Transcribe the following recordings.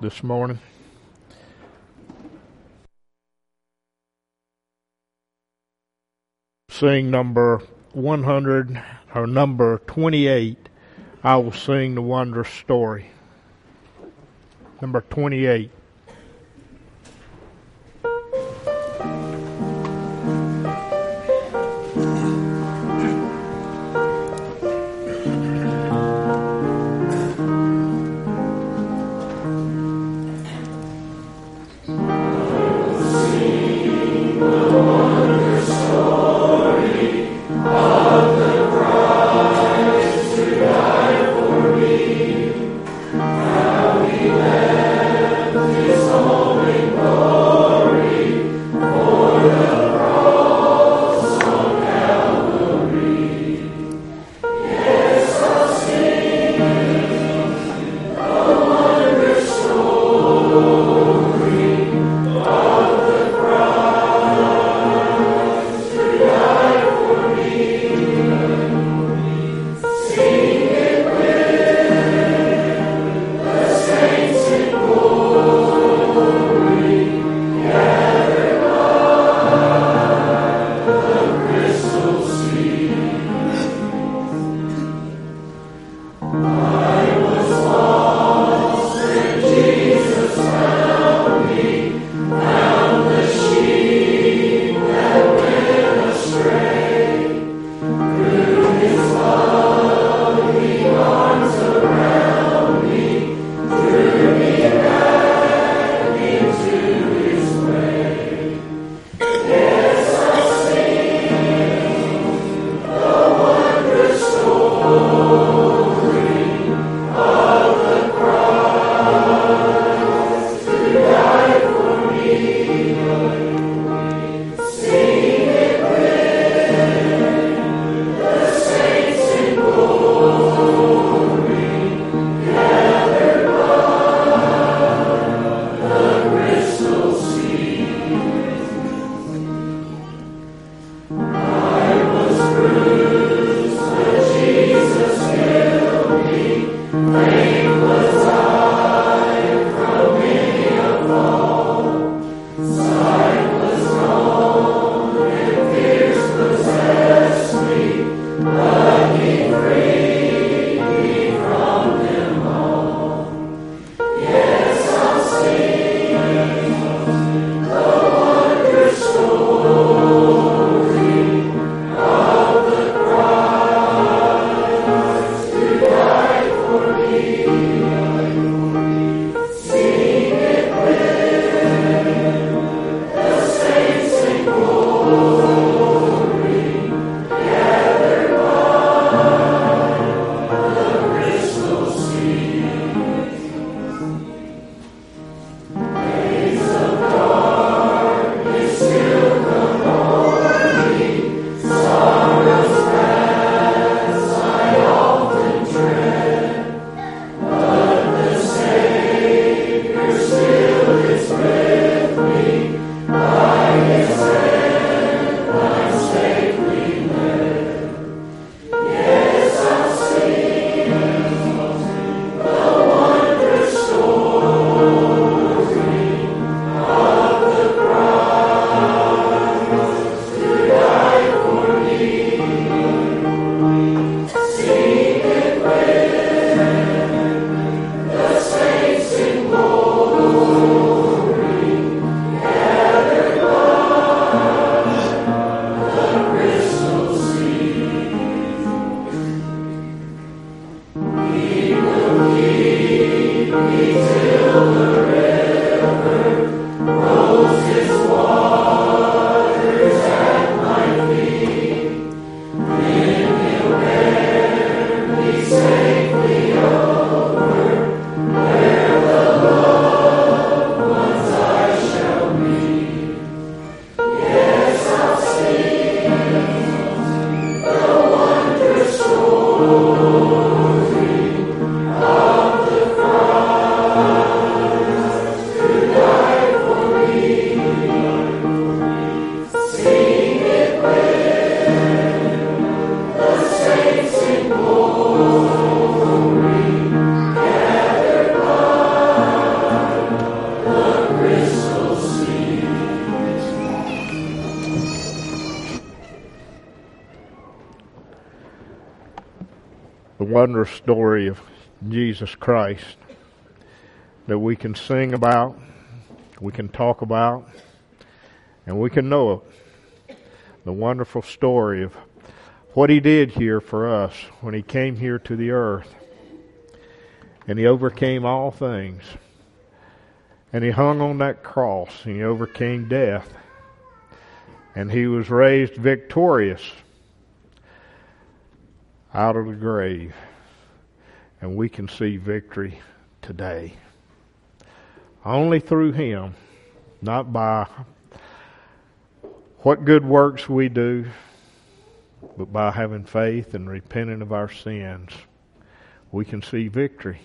this morning. Sing number 100 or number 28. I will sing the wondrous story. Number 28. Wondrous story of Jesus Christ that we can sing about, we can talk about, and we can know it. The wonderful story of what He did here for us when He came here to the earth. And He overcame all things. And He hung on that cross and He overcame death. And He was raised victorious out of the grave. And we can see victory today. Only through Him, not by what good works we do, but by having faith and repenting of our sins, we can see victory.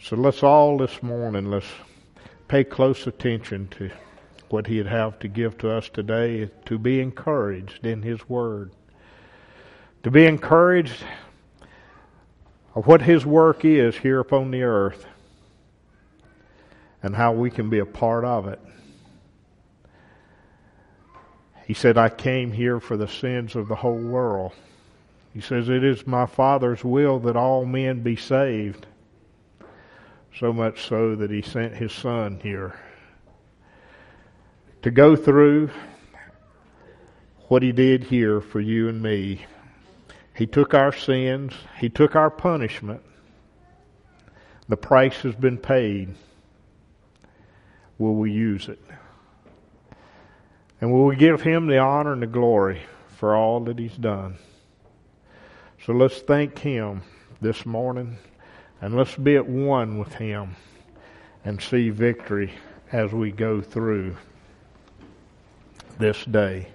So let's all this morning, let's pay close attention to what He'd have to give to us today, to be encouraged in His Word to be encouraged of what His work is here upon the earth and how we can be a part of it. He said, I came here for the sins of the whole world. He says, It is my Father's will that all men be saved. So much so that He sent His Son here to go through what He did here for you and me he took our sins. He took our punishment. The price has been paid. Will we use it? And will we give him the honor and the glory for all that he's done? So let's thank him this morning and let's be at one with him and see victory as we go through this day.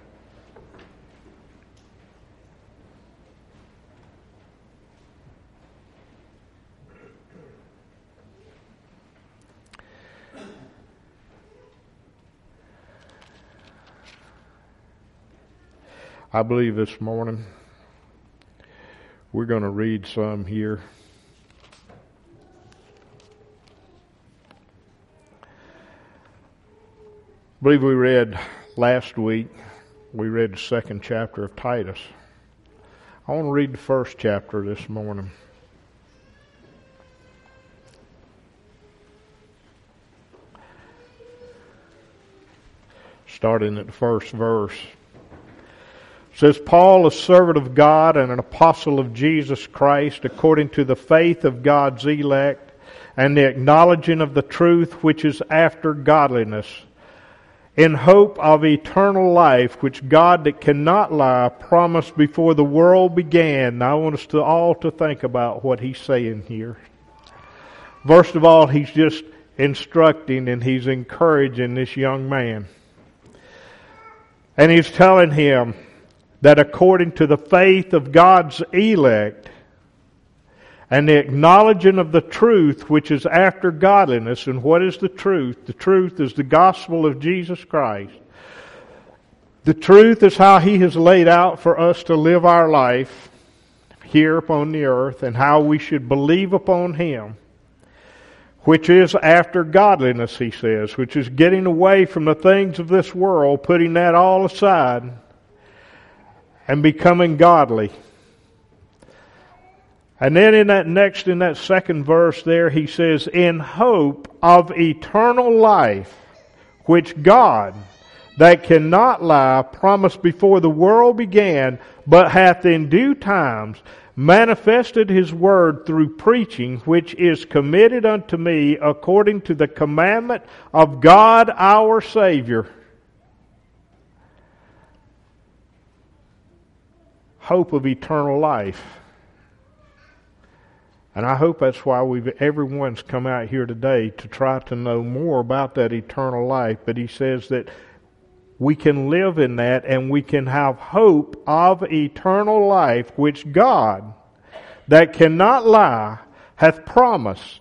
I believe this morning we're going to read some here. I believe we read last week, we read the second chapter of Titus. I want to read the first chapter this morning. Starting at the first verse says Paul, a servant of God and an apostle of Jesus Christ, according to the faith of God's elect and the acknowledging of the truth which is after godliness, in hope of eternal life, which God that cannot lie promised before the world began. Now I want us to all to think about what he's saying here. First of all, he's just instructing and he's encouraging this young man. And he's telling him, that according to the faith of God's elect and the acknowledging of the truth which is after godliness, and what is the truth? The truth is the gospel of Jesus Christ. The truth is how He has laid out for us to live our life here upon the earth and how we should believe upon Him which is after godliness, he says, which is getting away from the things of this world, putting that all aside, and becoming godly. And then in that next, in that second verse there, he says, in hope of eternal life, which God, that cannot lie, promised before the world began, but hath in due times manifested his word through preaching, which is committed unto me according to the commandment of God our Savior hope of eternal life. And I hope that's why we've everyone's come out here today to try to know more about that eternal life. But he says that we can live in that and we can have hope of eternal life, which God, that cannot lie, hath promised.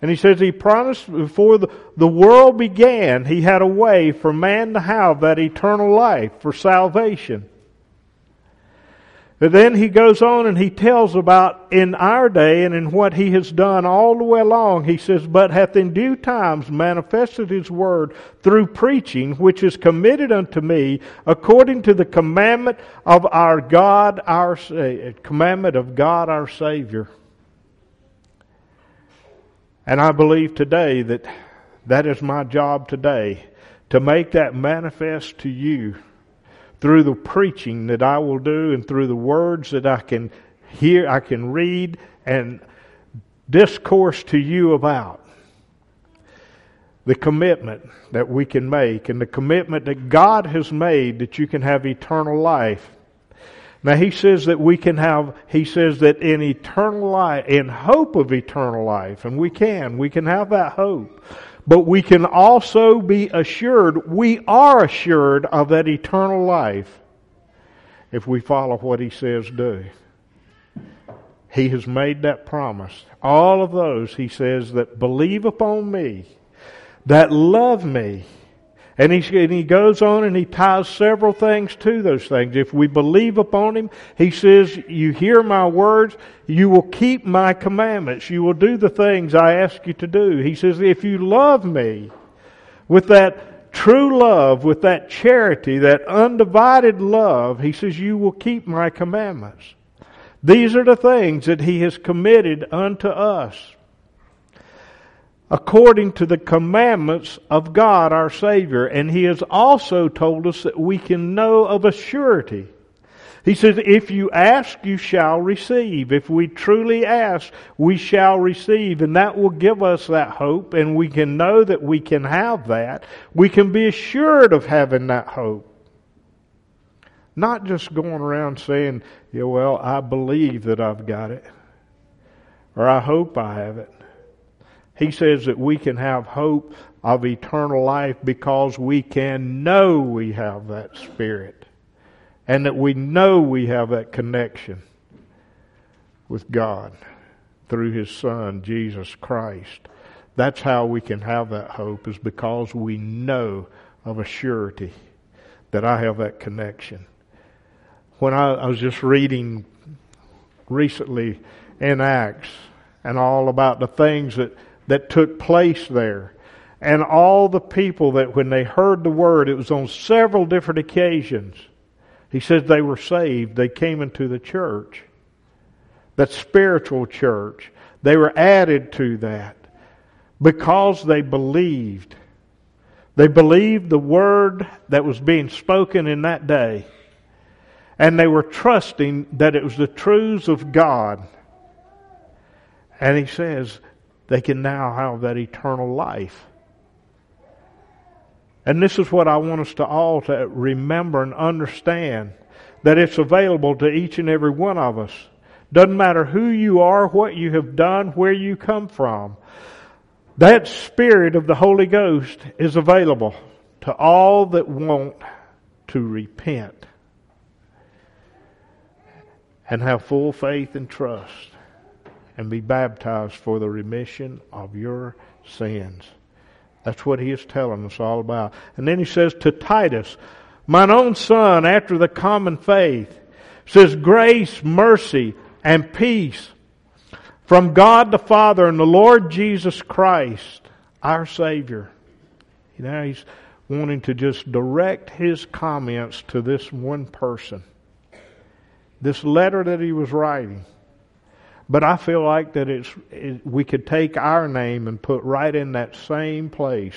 And he says he promised before the, the world began, he had a way for man to have that eternal life, for salvation. But then he goes on and he tells about in our day and in what he has done all the way along. He says, But hath in due times manifested his word through preaching, which is committed unto me according to the commandment of our God, our commandment of God our Savior. And I believe today that that is my job today, to make that manifest to you through the preaching that I will do and through the words that I can hear, I can read and discourse to you about. The commitment that we can make and the commitment that God has made that you can have eternal life. Now he says that we can have, he says that in eternal life, in hope of eternal life, and we can, we can have that hope. But we can also be assured, we are assured of that eternal life if we follow what He says do. He has made that promise. All of those, He says, that believe upon me, that love me, and he, and he goes on and he ties several things to those things. If we believe upon him, he says, You hear my words, you will keep my commandments, you will do the things I ask you to do. He says, If you love me with that true love, with that charity, that undivided love, he says, You will keep my commandments. These are the things that he has committed unto us according to the commandments of God our Savior. And He has also told us that we can know of a surety. He says, if you ask, you shall receive. If we truly ask, we shall receive. And that will give us that hope, and we can know that we can have that. We can be assured of having that hope. Not just going around saying, yeah, well, I believe that I've got it, or I hope I have it. He says that we can have hope of eternal life because we can know we have that Spirit and that we know we have that connection with God through His Son, Jesus Christ. That's how we can have that hope is because we know of a surety that I have that connection. When I, I was just reading recently in Acts and all about the things that that took place there. And all the people that when they heard the word, it was on several different occasions. He says they were saved. They came into the church. That spiritual church. They were added to that because they believed. They believed the word that was being spoken in that day. And they were trusting that it was the truths of God. And he says, they can now have that eternal life. And this is what I want us to all to remember and understand that it's available to each and every one of us. Doesn't matter who you are, what you have done, where you come from. That Spirit of the Holy Ghost is available to all that want to repent and have full faith and trust and be baptized for the remission of your sins. That's what he is telling us all about. And then he says to Titus, mine own son, after the common faith, says grace, mercy, and peace from God the Father and the Lord Jesus Christ, our Savior. You know, he's wanting to just direct his comments to this one person. This letter that he was writing. But I feel like that it's it, we could take our name and put right in that same place.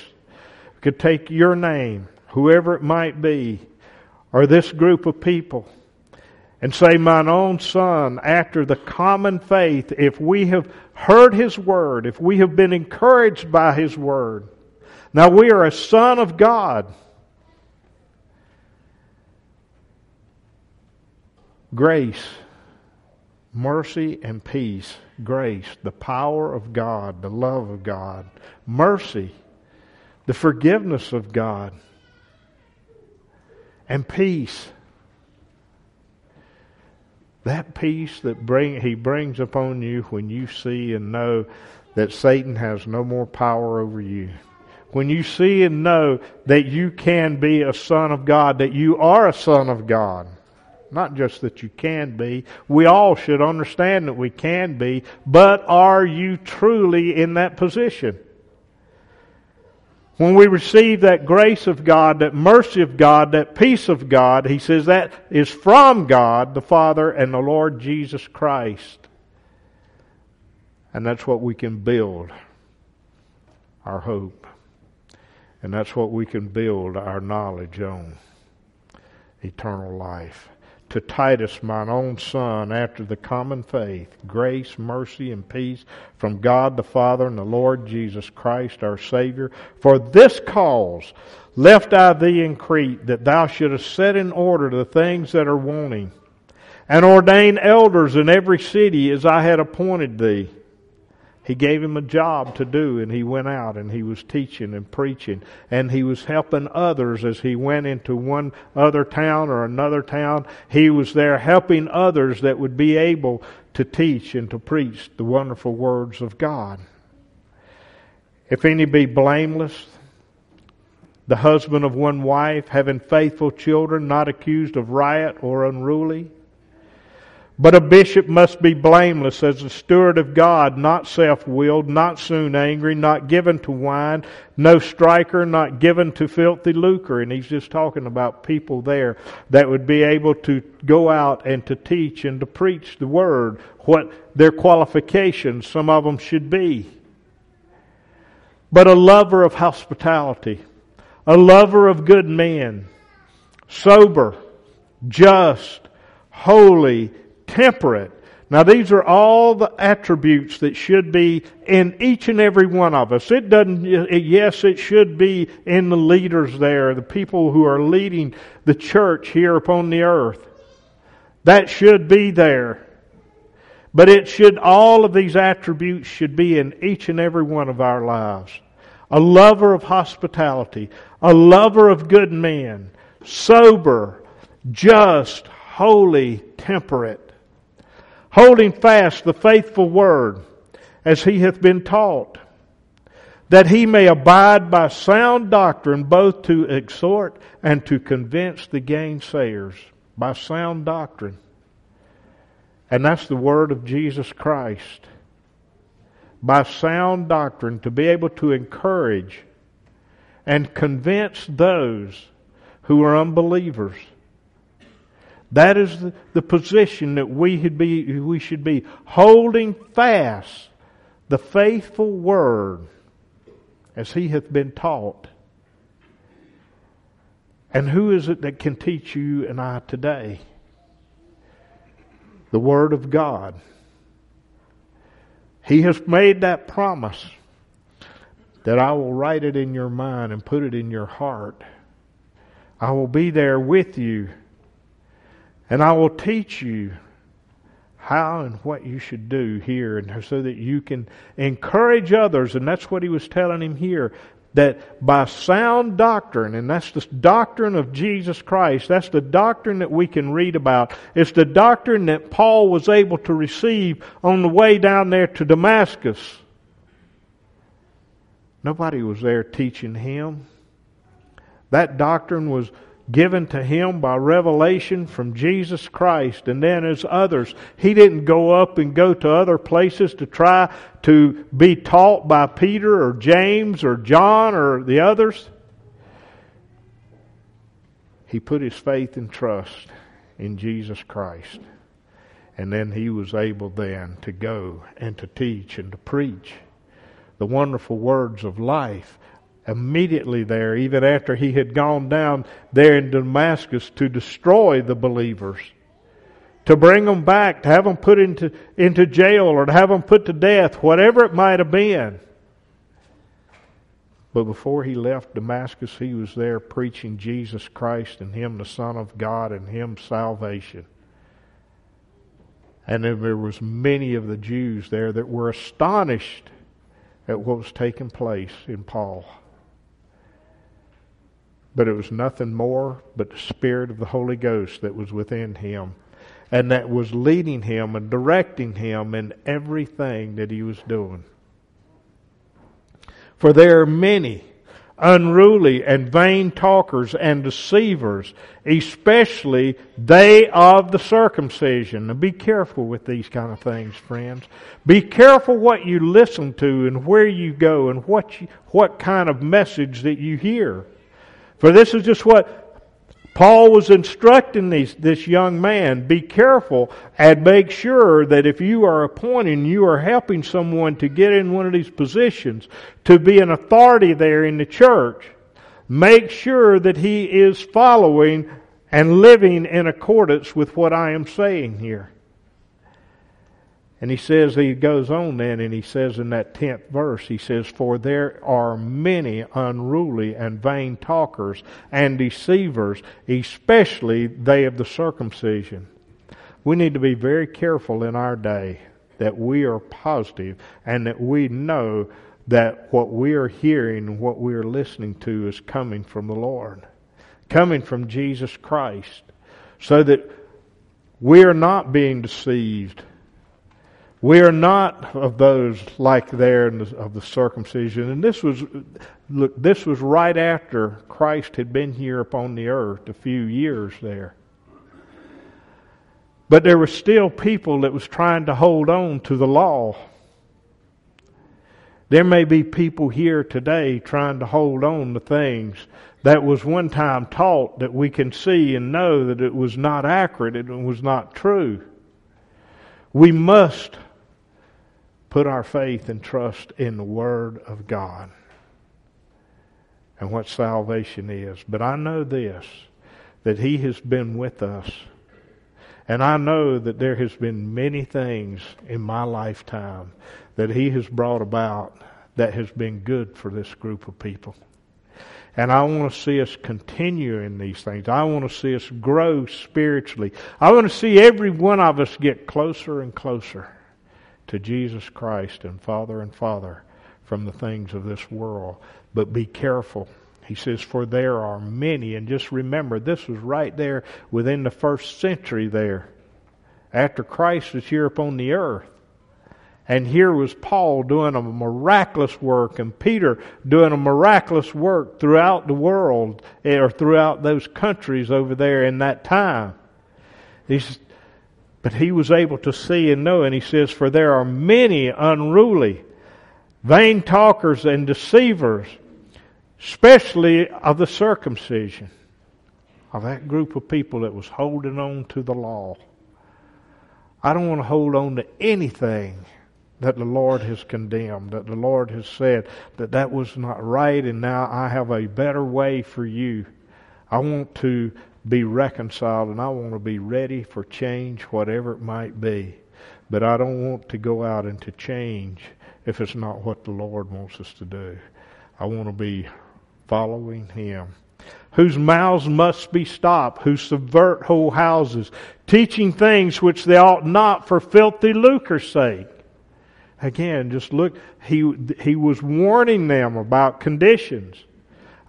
We could take your name, whoever it might be, or this group of people, and say, "Mine own son, after the common faith, if we have heard His word, if we have been encouraged by His word, now we are a son of God." Grace mercy and peace, grace, the power of God, the love of God, mercy, the forgiveness of God, and peace. That peace that bring, He brings upon you when you see and know that Satan has no more power over you. When you see and know that you can be a son of God, that you are a son of God Not just that you can be. We all should understand that we can be, but are you truly in that position? When we receive that grace of God, that mercy of God, that peace of God, he says that is from God the Father and the Lord Jesus Christ. And that's what we can build our hope. And that's what we can build our knowledge on eternal life. To Titus, mine own son, after the common faith, grace, mercy, and peace from God the Father and the Lord Jesus Christ our Savior. For this cause left I thee in Crete, that thou shouldest set in order the things that are wanting, and ordain elders in every city as I had appointed thee. He gave him a job to do, and he went out and he was teaching and preaching, and he was helping others as he went into one other town or another town. He was there helping others that would be able to teach and to preach the wonderful words of God. If any be blameless, the husband of one wife, having faithful children, not accused of riot or unruly, but a bishop must be blameless as a steward of God, not self-willed, not soon angry, not given to wine, no striker, not given to filthy lucre. And he's just talking about people there that would be able to go out and to teach and to preach the word, what their qualifications, some of them should be. But a lover of hospitality, a lover of good men, sober, just, holy, temperate. Now these are all the attributes that should be in each and every one of us. It doesn't, yes, it should be in the leaders there, the people who are leading the church here upon the earth. That should be there. But it should, all of these attributes should be in each and every one of our lives. A lover of hospitality, a lover of good men, sober, just, holy, temperate holding fast the faithful word as he hath been taught, that he may abide by sound doctrine both to exhort and to convince the gainsayers by sound doctrine. And that's the word of Jesus Christ. By sound doctrine, to be able to encourage and convince those who are unbelievers that is the, the position that we be, we should be holding fast the faithful word as he hath been taught. And who is it that can teach you and I today? The Word of God. He has made that promise that I will write it in your mind and put it in your heart. I will be there with you and I will teach you how and what you should do here and so that you can encourage others. And that's what he was telling him here that by sound doctrine and that's the doctrine of Jesus Christ that's the doctrine that we can read about. It's the doctrine that Paul was able to receive on the way down there to Damascus. Nobody was there teaching him. That doctrine was given to him by revelation from Jesus Christ. And then as others, he didn't go up and go to other places to try to be taught by Peter or James or John or the others. He put his faith and trust in Jesus Christ. And then he was able then to go and to teach and to preach the wonderful words of life immediately there, even after he had gone down there in Damascus to destroy the believers, to bring them back, to have them put into, into jail or to have them put to death, whatever it might have been. But before he left Damascus, he was there preaching Jesus Christ and Him, the Son of God, and Him salvation. And there was many of the Jews there that were astonished at what was taking place in Paul. But it was nothing more but the Spirit of the Holy Ghost that was within him and that was leading him and directing him in everything that he was doing. For there are many unruly and vain talkers and deceivers, especially they of the circumcision. Now be careful with these kind of things, friends. Be careful what you listen to and where you go and what you, what kind of message that you hear. For this is just what Paul was instructing these, this young man, be careful and make sure that if you are appointing, you are helping someone to get in one of these positions, to be an authority there in the church, make sure that he is following and living in accordance with what I am saying here. And he says, he goes on then, and he says in that 10th verse, he says, For there are many unruly and vain talkers and deceivers, especially they of the circumcision. We need to be very careful in our day that we are positive and that we know that what we are hearing what we are listening to is coming from the Lord, coming from Jesus Christ, so that we are not being deceived we are not of those like there of the circumcision. And this was, look, this was right after Christ had been here upon the earth, a few years there. But there were still people that was trying to hold on to the law. There may be people here today trying to hold on to things that was one time taught that we can see and know that it was not accurate, it was not true. We must put our faith and trust in the Word of God and what salvation is. But I know this, that He has been with us. And I know that there has been many things in my lifetime that He has brought about that has been good for this group of people. And I want to see us continue in these things. I want to see us grow spiritually. I want to see every one of us get closer and closer to Jesus Christ and Father and Father from the things of this world. But be careful. He says, For there are many. And just remember, this was right there within the first century there. After Christ was here upon the earth. And here was Paul doing a miraculous work and Peter doing a miraculous work throughout the world eh, or throughout those countries over there in that time. But he was able to see and know, and he says, For there are many unruly, vain talkers, and deceivers, especially of the circumcision, of that group of people that was holding on to the law. I don't want to hold on to anything that the Lord has condemned, that the Lord has said that that was not right, and now I have a better way for you. I want to be reconciled and I want to be ready for change, whatever it might be. But I don't want to go out into change if it's not what the Lord wants us to do. I want to be following Him. Whose mouths must be stopped, who subvert whole houses, teaching things which they ought not for filthy lucre's sake. Again, just look, he, he was warning them about conditions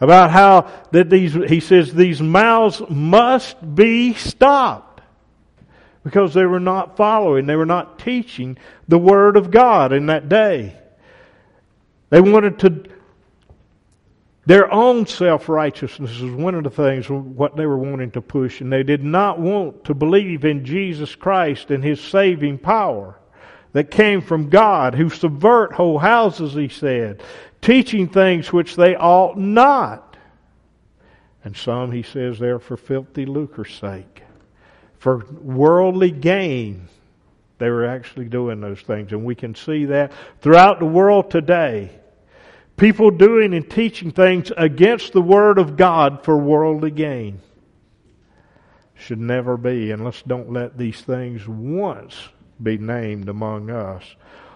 about how that these, he says these mouths must be stopped because they were not following, they were not teaching the Word of God in that day. They wanted to, their own self righteousness is one of the things what they were wanting to push, and they did not want to believe in Jesus Christ and His saving power that came from God, who subvert whole houses, he said teaching things which they ought not. And some, he says, there for filthy lucre's sake. For worldly gain, they were actually doing those things. And we can see that throughout the world today. People doing and teaching things against the Word of God for worldly gain. Should never be, and let's don't let these things once be named among us.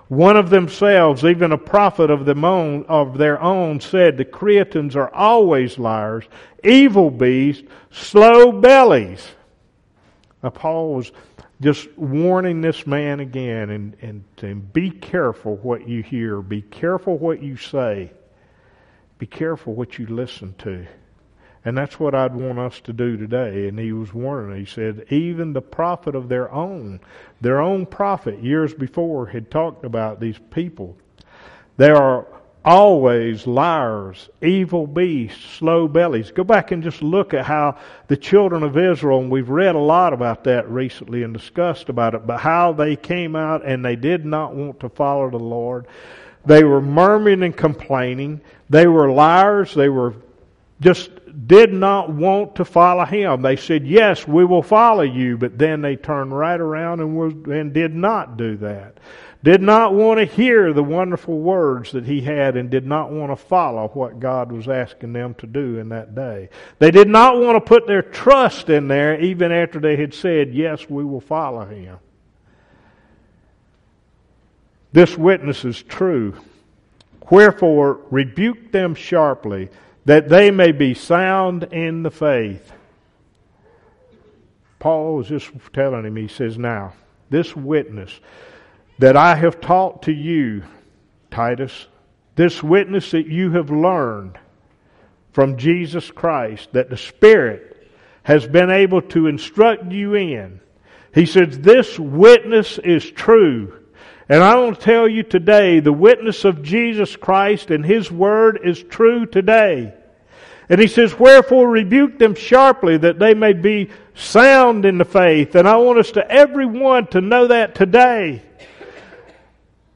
One of themselves, even a prophet of, them own, of their own, said the Cretans are always liars, evil beasts, slow bellies. Now, Paul was just warning this man again and, and, and be careful what you hear. Be careful what you say. Be careful what you listen to. And that's what I'd want us to do today. And he was warning. He said, even the prophet of their own, their own prophet years before had talked about these people. They are always liars, evil beasts, slow bellies. Go back and just look at how the children of Israel, and we've read a lot about that recently and discussed about it, but how they came out and they did not want to follow the Lord. They were murmuring and complaining. They were liars. They were just did not want to follow him. They said, Yes, we will follow you, but then they turned right around and, was, and did not do that did not want to hear the wonderful words that he had and did not want to follow what God was asking them to do in that day. They did not want to put their trust in there even after they had said, Yes, we will follow him. This witness is true. Wherefore, rebuke them sharply, that they may be sound in the faith. Paul was just telling him, he says, Now, this witness, that I have taught to you, Titus, this witness that you have learned from Jesus Christ, that the Spirit has been able to instruct you in. He says, This witness is true. And I want to tell you today, the witness of Jesus Christ and His Word is true today. And he says, Wherefore rebuke them sharply that they may be sound in the faith. And I want us to everyone to know that today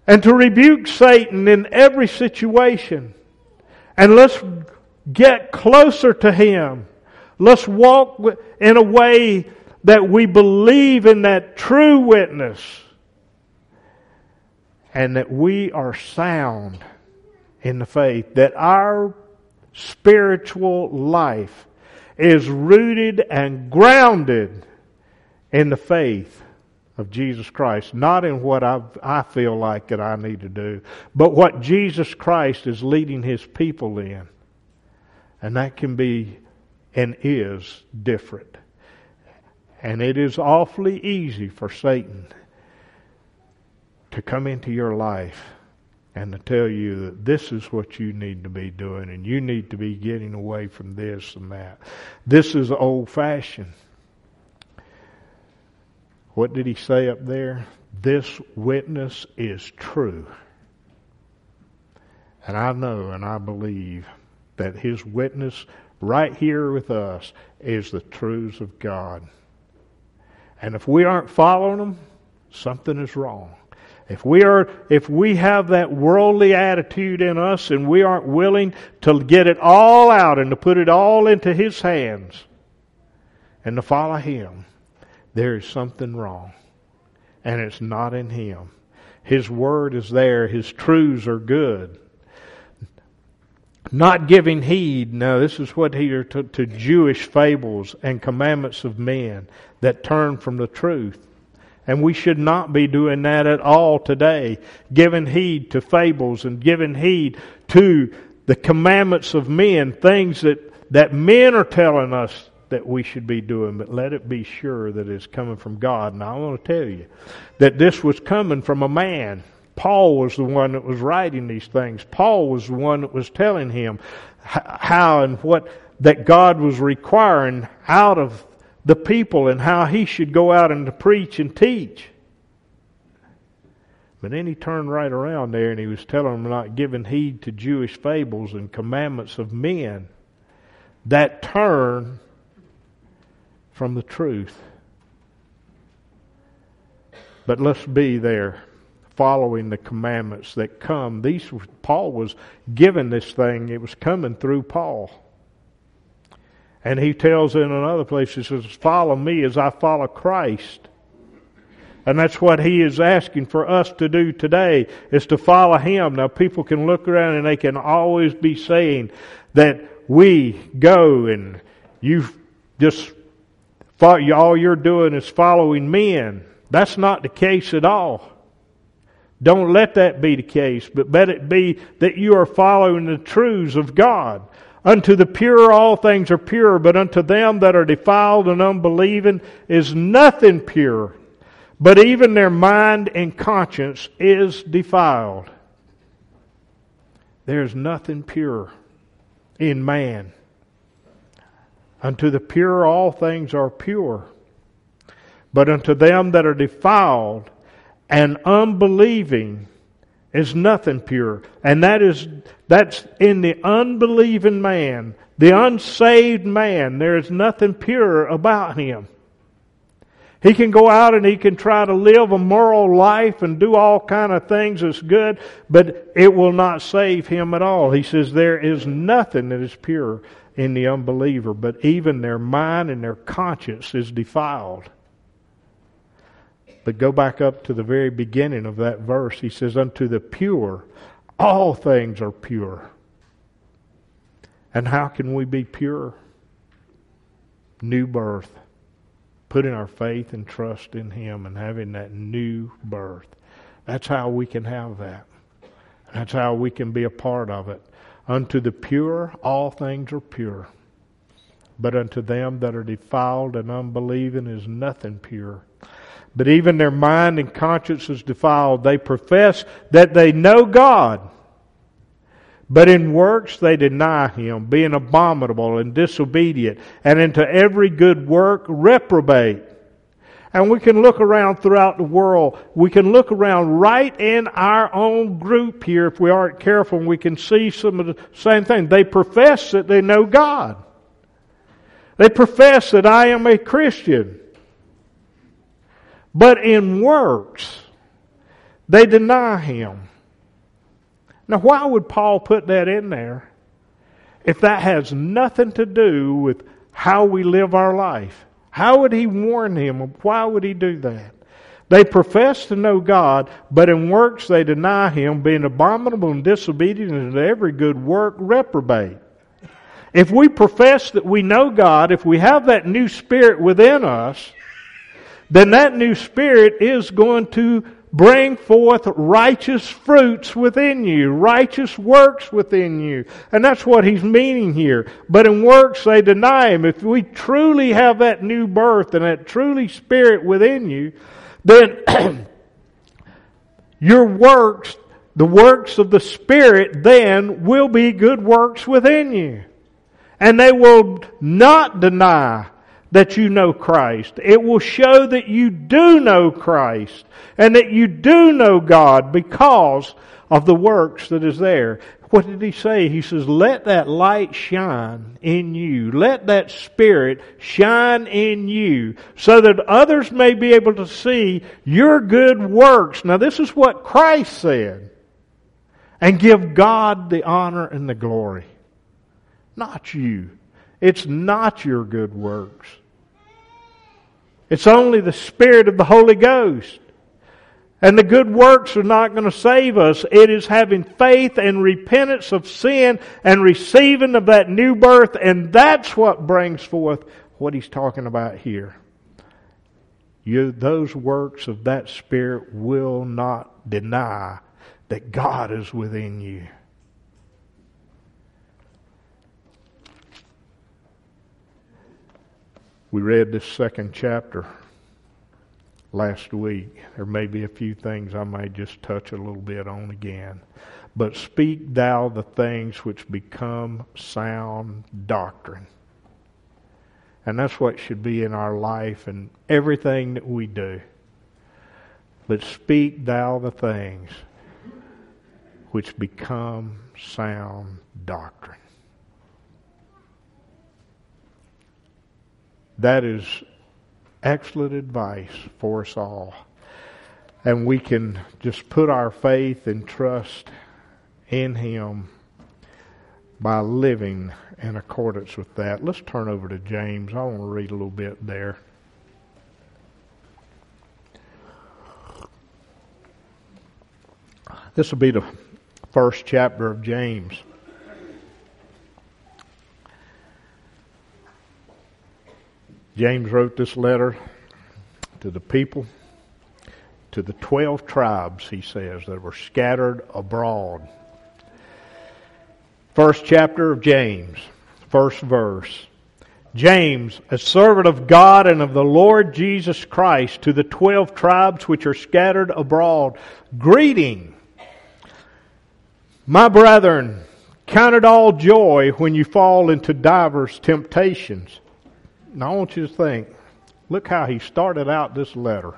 and to rebuke Satan in every situation. And let's get closer to him. Let's walk in a way that we believe in that true witness and that we are sound in the faith, that our spiritual life is rooted and grounded in the faith of Jesus Christ, not in what i I feel like that I need to do, but what Jesus Christ is leading His people in. And that can be and is different. And it is awfully easy for Satan to come into your life and to tell you that this is what you need to be doing and you need to be getting away from this and that. This is old fashioned. What did he say up there? This witness is true. And I know and I believe that his witness right here with us is the truths of God. And if we aren't following them, something is wrong. If we are if we have that worldly attitude in us and we aren't willing to get it all out and to put it all into his hands and to follow him, there is something wrong. And it's not in him. His word is there. His truths are good. Not giving heed. Now, this is what he to, to Jewish fables and commandments of men that turn from the truth. And we should not be doing that at all today. Giving heed to fables and giving heed to the commandments of men, things that, that men are telling us that we should be doing, but let it be sure that it's coming from God. And I want to tell you that this was coming from a man. Paul was the one that was writing these things. Paul was the one that was telling him how and what that God was requiring out of the people and how he should go out and preach and teach. But then he turned right around there and he was telling them not giving heed to Jewish fables and commandments of men that turn from the truth. But let's be there following the commandments that come. These Paul was given this thing, it was coming through Paul. And he tells in another place, he says, Follow me as I follow Christ. And that's what he is asking for us to do today, is to follow him. Now people can look around and they can always be saying that we go and you just all you're doing is following men. That's not the case at all. Don't let that be the case, but let it be that you are following the truths of God. Unto the pure all things are pure, but unto them that are defiled and unbelieving is nothing pure, but even their mind and conscience is defiled. There's nothing pure in man. Unto the pure all things are pure. But unto them that are defiled and unbelieving is nothing pure. And that is, that's in the unbelieving man, the unsaved man. There is nothing pure about him. He can go out and he can try to live a moral life and do all kind of things that's good, but it will not save him at all. He says there is nothing that is pure in the unbeliever, but even their mind and their conscience is defiled. But go back up to the very beginning of that verse. He says, Unto the pure, all things are pure. And how can we be pure? New birth putting our faith and trust in Him and having that new birth. That's how we can have that. That's how we can be a part of it. Unto the pure, all things are pure. But unto them that are defiled and unbelieving is nothing pure. But even their mind and conscience is defiled. They profess that they know God but in works they deny him, being abominable and disobedient, and into every good work reprobate. And we can look around throughout the world. We can look around right in our own group here if we aren't careful and we can see some of the same thing. They profess that they know God. They profess that I am a Christian. But in works, they deny Him. Now, why would Paul put that in there if that has nothing to do with how we live our life? How would he warn him? Why would he do that? They profess to know God, but in works they deny him, being abominable and disobedient and every good work reprobate. If we profess that we know God, if we have that new spirit within us, then that new spirit is going to bring forth righteous fruits within you, righteous works within you. And that's what he's meaning here. But in works they deny him. If we truly have that new birth and that truly spirit within you, then your works, the works of the Spirit, then will be good works within you. And they will not deny that you know Christ. It will show that you do know Christ and that you do know God because of the works that is there. What did he say? He says, let that light shine in you. Let that spirit shine in you so that others may be able to see your good works. Now this is what Christ said. And give God the honor and the glory. Not you. It's not your good works. It's only the Spirit of the Holy Ghost. And the good works are not going to save us. It is having faith and repentance of sin and receiving of that new birth, and that's what brings forth what he's talking about here. You, those works of that Spirit will not deny that God is within you. We read this second chapter last week. There may be a few things I may just touch a little bit on again. But speak thou the things which become sound doctrine. And that's what should be in our life and everything that we do. But speak thou the things which become sound doctrine. That is excellent advice for us all. And we can just put our faith and trust in Him by living in accordance with that. Let's turn over to James. I want to read a little bit there. This will be the first chapter of James. James wrote this letter to the people, to the 12 tribes, he says, that were scattered abroad. First chapter of James, first verse. James, a servant of God and of the Lord Jesus Christ, to the 12 tribes which are scattered abroad, greeting. My brethren, count it all joy when you fall into divers temptations now I want you to think look how he started out this letter.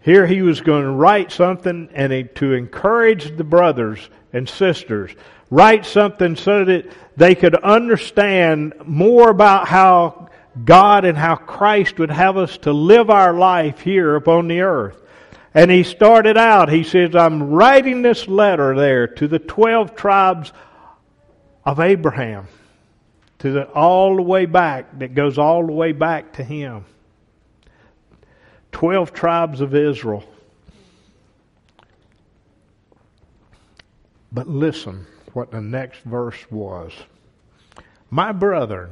Here he was going to write something and he, to encourage the brothers and sisters. Write something so that they could understand more about how God and how Christ would have us to live our life here upon the earth. And he started out, he says, I'm writing this letter there to the 12 tribes of Abraham, to the, all the way back, that goes all the way back to him. 12 tribes of Israel. But listen what the next verse was. My brethren,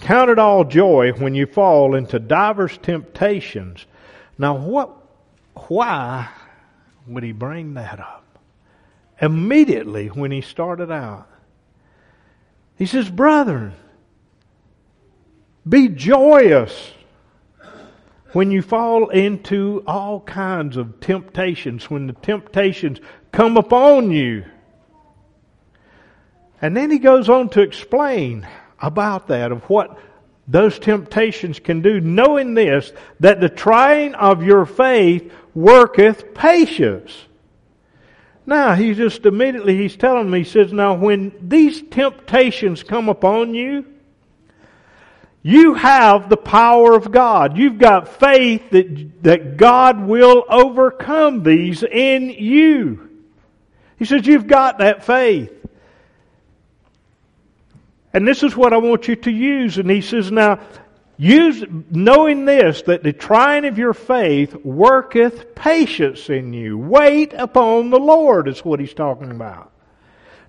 count it all joy when you fall into divers temptations. Now what, why would he bring that up? Immediately when he started out. He says, brethren, be joyous when you fall into all kinds of temptations, when the temptations come upon you. And then he goes on to explain about that, of what those temptations can do, knowing this, that the trying of your faith worketh patience. Now, he just immediately, he's telling me, he says, now when these temptations come upon you, you have the power of God. You've got faith that, that God will overcome these in you. He says, You've got that faith. And this is what I want you to use. And he says, Now, use, knowing this, that the trying of your faith worketh patience in you. Wait upon the Lord, is what he's talking about.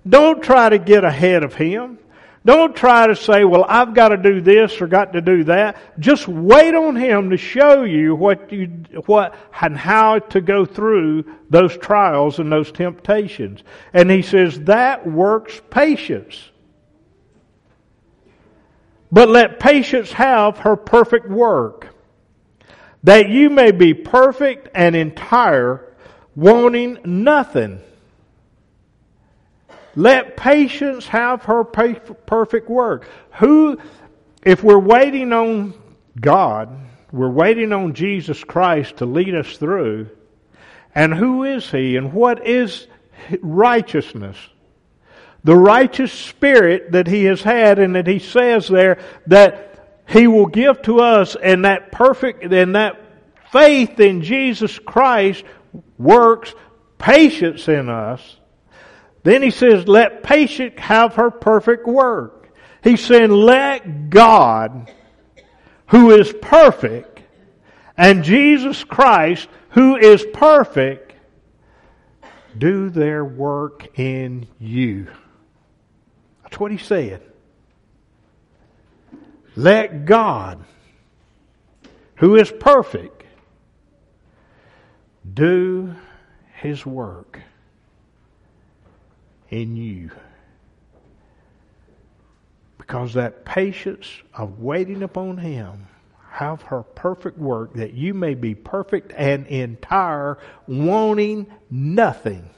Don't try to get ahead of him. Don't try to say, well, I've got to do this or got to do that. Just wait on Him to show you what you, what, and how to go through those trials and those temptations. And He says that works patience. But let patience have her perfect work, that you may be perfect and entire, wanting nothing. Let patience have her perfect work. Who, if we're waiting on God, we're waiting on Jesus Christ to lead us through, and who is He and what is righteousness? The righteous spirit that He has had and that He says there that He will give to us and that perfect, and that faith in Jesus Christ works patience in us then he says, let patience have her perfect work. He's saying, let God, who is perfect, and Jesus Christ, who is perfect, do their work in you. That's what he said. Let God, who is perfect, do his work in you. Because that patience of waiting upon Him have her perfect work that you may be perfect and entire, wanting nothing.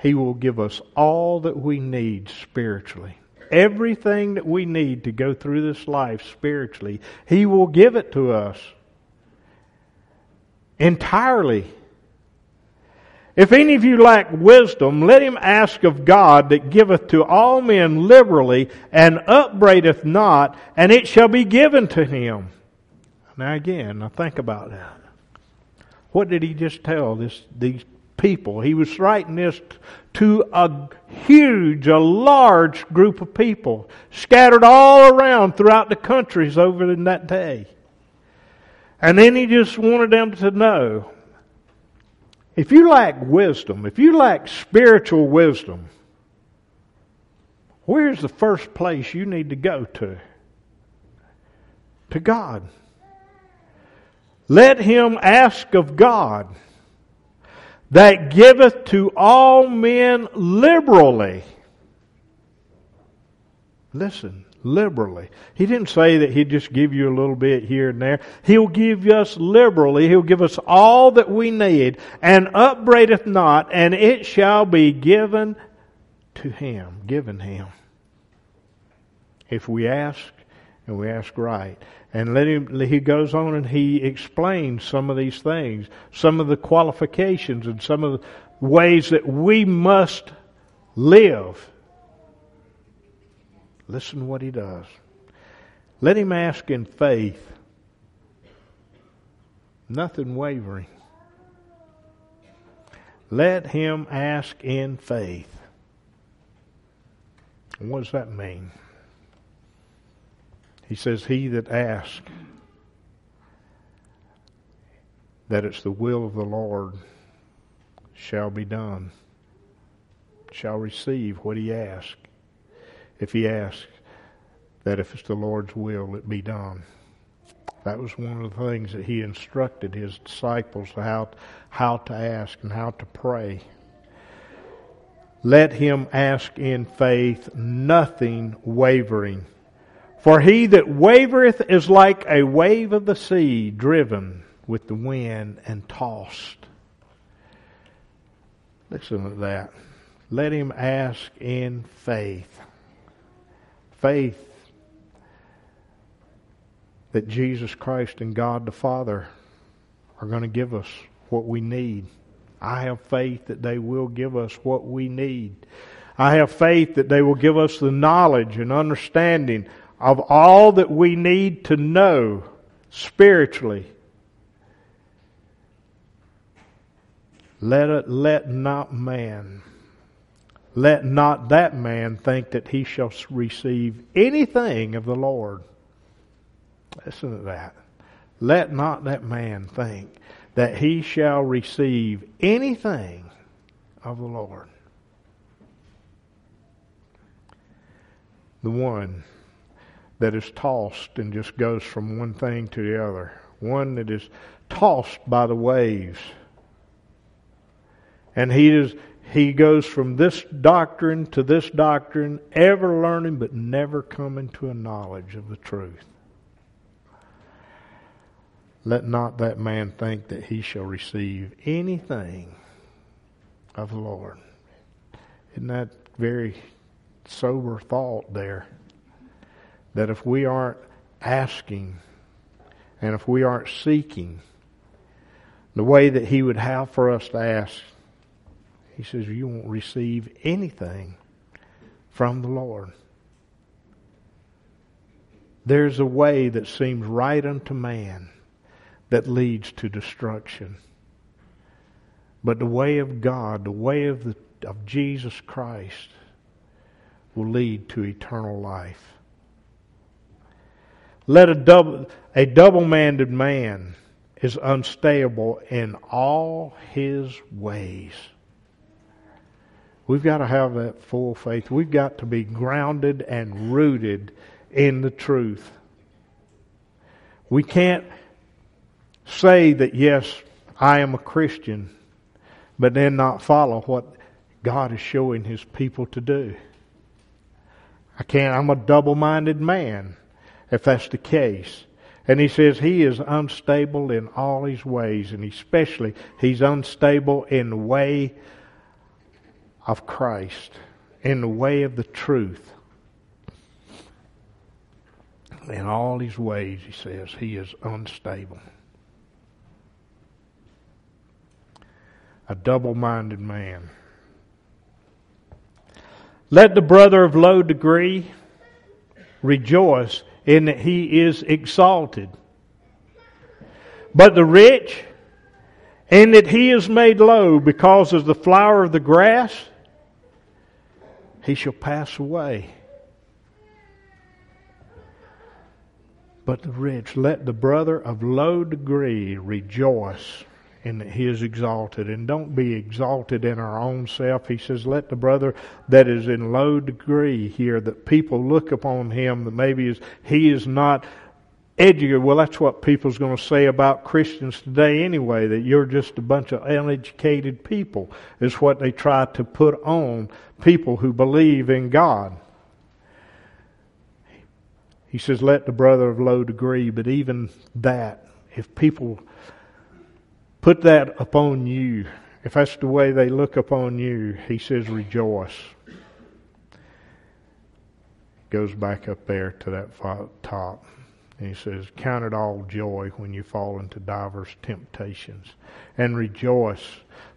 He will give us all that we need spiritually. Everything that we need to go through this life spiritually, He will give it to us entirely. If any of you lack wisdom, let him ask of God that giveth to all men liberally and upbraideth not, and it shall be given to him. Now again, now think about that. What did he just tell this, these people? He was writing this to a huge, a large group of people scattered all around throughout the countries over in that day. And then he just wanted them to know if you lack wisdom, if you lack spiritual wisdom, where's the first place you need to go to? To God. Let him ask of God that giveth to all men liberally. Listen, liberally. He didn't say that he'd just give you a little bit here and there. He'll give us liberally. He'll give us all that we need and upbraideth not and it shall be given to him, given him. If we ask and we ask right. And let him, he goes on and he explains some of these things, some of the qualifications and some of the ways that we must live. Listen to what he does. Let him ask in faith, nothing wavering. Let him ask in faith. What does that mean? He says, He that asks that it's the will of the Lord shall be done, shall receive what he asks. If he asks that if it's the Lord's will, it be done. That was one of the things that he instructed his disciples how, how to ask and how to pray. Let him ask in faith, nothing wavering. For he that wavereth is like a wave of the sea, driven with the wind and tossed. Listen to that. Let him ask in faith. Faith that Jesus Christ and God the Father are going to give us what we need. I have faith that they will give us what we need. I have faith that they will give us the knowledge and understanding of all that we need to know spiritually. Let it, let not man, let not that man think that he shall receive anything of the Lord. Listen to that. Let not that man think that he shall receive anything of the Lord. The one that is tossed and just goes from one thing to the other. One that is tossed by the waves. And he is he goes from this doctrine to this doctrine, ever learning but never coming to a knowledge of the truth. Let not that man think that he shall receive anything of the Lord. Isn't that very sober thought there? That if we aren't asking and if we aren't seeking the way that he would have for us to ask, he says, you won't receive anything from the Lord. There's a way that seems right unto man that leads to destruction. But the way of God, the way of, the, of Jesus Christ, will lead to eternal life. Let a double, a double-minded man is unstable in all his ways. We've got to have that full faith. We've got to be grounded and rooted in the truth. We can't say that, yes, I am a Christian, but then not follow what God is showing His people to do. I can't, I'm a double minded man if that's the case. And he says he is unstable in all his ways, and especially he's unstable in the way of Christ, in the way of the truth. In all his ways, he says, he is unstable. a double minded man. Let the brother of low degree rejoice in that he is exalted. But the rich, in that he is made low because of the flower of the grass, he shall pass away. But the rich, let the brother of low degree rejoice and he is exalted. And don't be exalted in our own self. He says, let the brother that is in low degree here, that people look upon him, that maybe is, he is not educated. Well, that's what people's going to say about Christians today anyway, that you're just a bunch of uneducated people, is what they try to put on people who believe in God. He says, let the brother of low degree, but even that, if people Put that upon you. If that's the way they look upon you, he says, rejoice. goes back up there to that top. And he says, Count it all joy when you fall into divers temptations, and rejoice.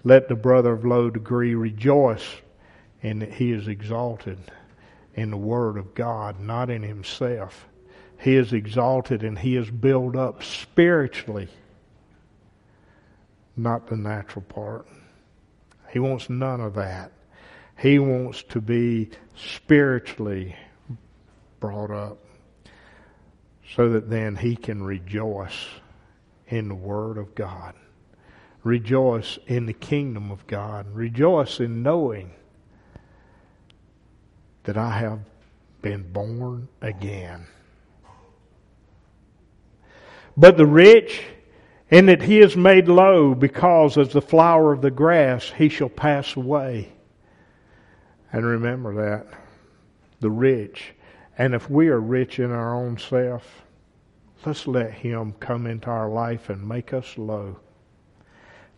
Let the brother of low degree rejoice in that he is exalted in the Word of God, not in himself. He is exalted and he is built up spiritually, not the natural part. He wants none of that. He wants to be spiritually brought up so that then he can rejoice in the Word of God. Rejoice in the kingdom of God. Rejoice in knowing that I have been born again. But the rich, in that he is made low, because as the flower of the grass, he shall pass away. And remember that. The rich. And if we are rich in our own self, let's let him come into our life and make us low.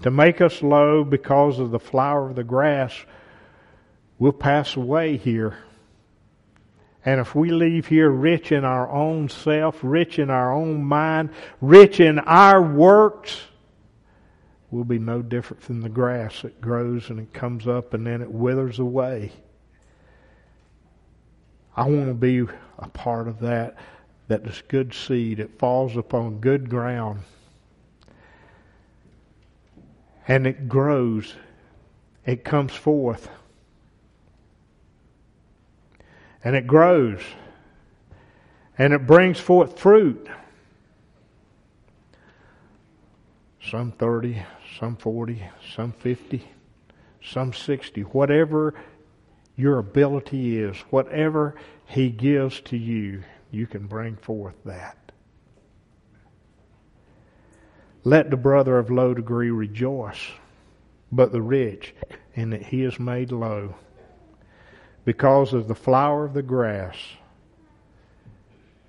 To make us low because of the flower of the grass, we'll pass away here. And if we leave here rich in our own self, rich in our own mind, rich in our works, we'll be no different than the grass that grows and it comes up and then it withers away. I want to be a part of that, that this good seed, it falls upon good ground and it grows, it comes forth and it grows and it brings forth fruit. Some 30, some 40, some 50, some 60, whatever your ability is, whatever He gives to you, you can bring forth that. Let the brother of low degree rejoice, but the rich in that he is made low because of the flower of the grass,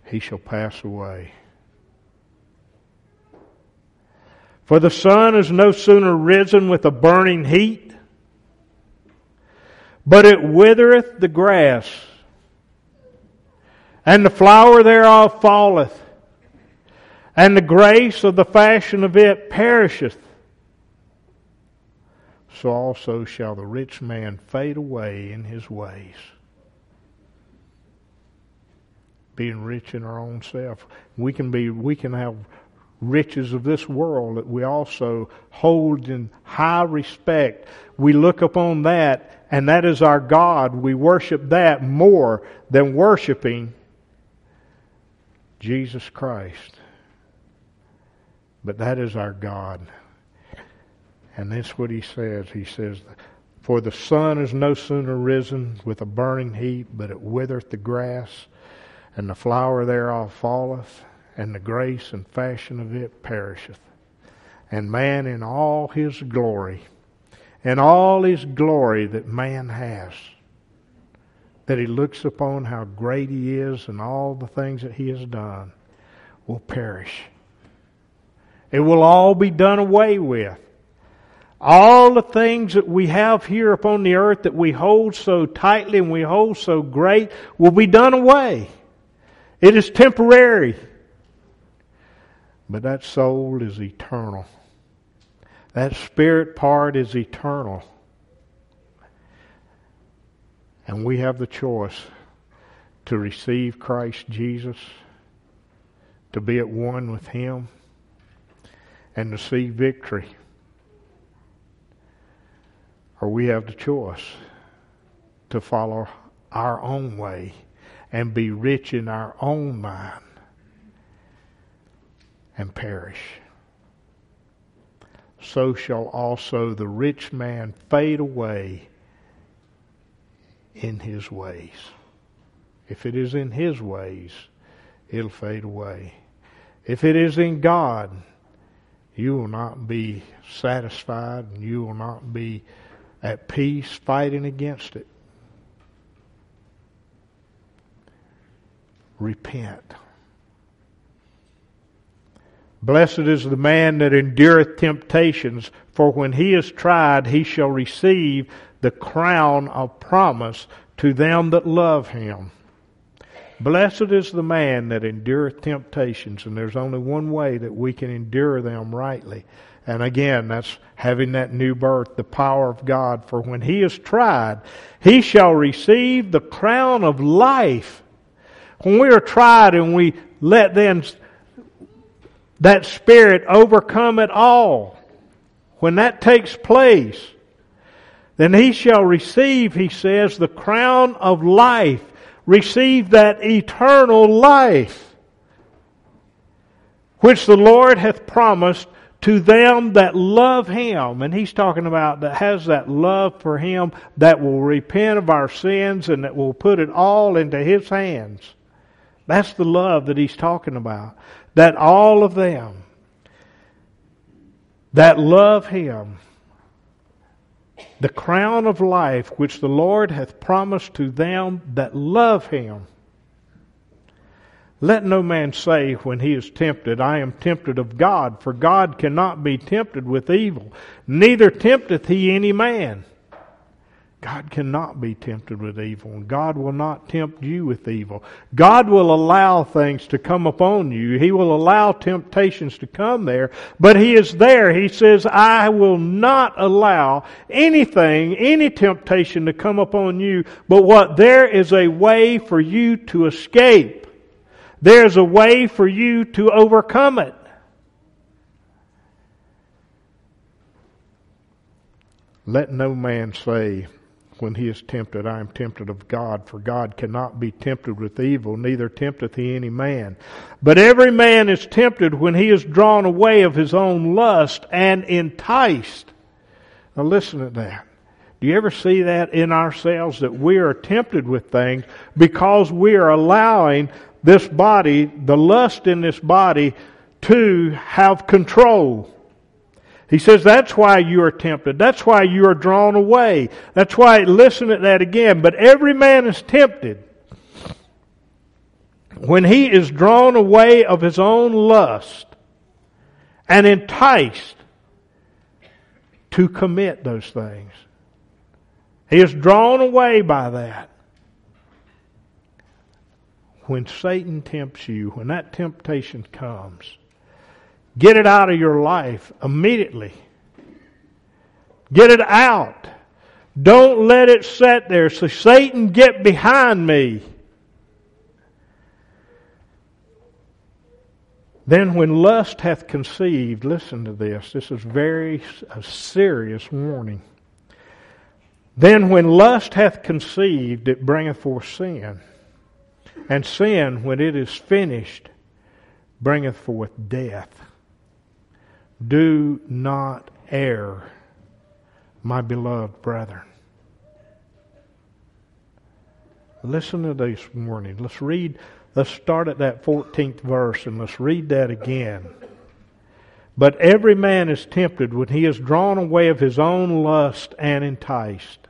he shall pass away. For the sun is no sooner risen with a burning heat, but it withereth the grass, and the flower thereof falleth, and the grace of the fashion of it perisheth so also shall the rich man fade away in his ways. Being rich in our own self. We can be we can have riches of this world that we also hold in high respect. We look upon that and that is our God. We worship that more than worshiping Jesus Christ. But that is our God. And that's what he says. He says, For the sun is no sooner risen with a burning heat, but it withereth the grass, and the flower thereof falleth, and the grace and fashion of it perisheth. And man in all his glory, and all his glory that man has, that he looks upon how great he is and all the things that he has done, will perish. It will all be done away with. All the things that we have here upon the earth that we hold so tightly and we hold so great will be done away. It is temporary. But that soul is eternal. That spirit part is eternal. And we have the choice to receive Christ Jesus, to be at one with Him, and to see victory or we have the choice to follow our own way and be rich in our own mind and perish. So shall also the rich man fade away in his ways. If it is in his ways, it'll fade away. If it is in God, you will not be satisfied and you will not be at peace fighting against it. Repent. Blessed is the man that endureth temptations, for when he is tried, he shall receive the crown of promise to them that love him. Blessed is the man that endureth temptations, and there's only one way that we can endure them rightly. And again, that's having that new birth, the power of God. For when he is tried, he shall receive the crown of life. When we are tried and we let then that spirit overcome it all, when that takes place, then he shall receive, he says, the crown of life receive that eternal life which the Lord hath promised to them that love him. And he's talking about that has that love for him that will repent of our sins and that will put it all into his hands. That's the love that he's talking about. That all of them that love him the crown of life which the Lord hath promised to them that love him. Let no man say when he is tempted, I am tempted of God, for God cannot be tempted with evil, neither tempteth he any man. God cannot be tempted with evil, and God will not tempt you with evil. God will allow things to come upon you. He will allow temptations to come there, but He is there. He says, I will not allow anything, any temptation to come upon you, but what there is a way for you to escape. There's a way for you to overcome it. Let no man say, when he is tempted, I am tempted of God, for God cannot be tempted with evil, neither tempteth he any man. But every man is tempted when he is drawn away of his own lust and enticed. Now listen to that. Do you ever see that in ourselves that we are tempted with things because we are allowing this body, the lust in this body, to have control? He says that's why you are tempted. That's why you are drawn away. That's why, listen to that again. But every man is tempted when he is drawn away of his own lust and enticed to commit those things. He is drawn away by that. When Satan tempts you, when that temptation comes, Get it out of your life immediately. Get it out. Don't let it sit there. So Satan, get behind me. Then when lust hath conceived, listen to this. This is very a serious warning. Then when lust hath conceived, it bringeth forth sin. And sin, when it is finished, bringeth forth death. Do not err, my beloved brethren. Listen to this morning. Let's read, let's start at that 14th verse and let's read that again. But every man is tempted when he is drawn away of his own lust and enticed.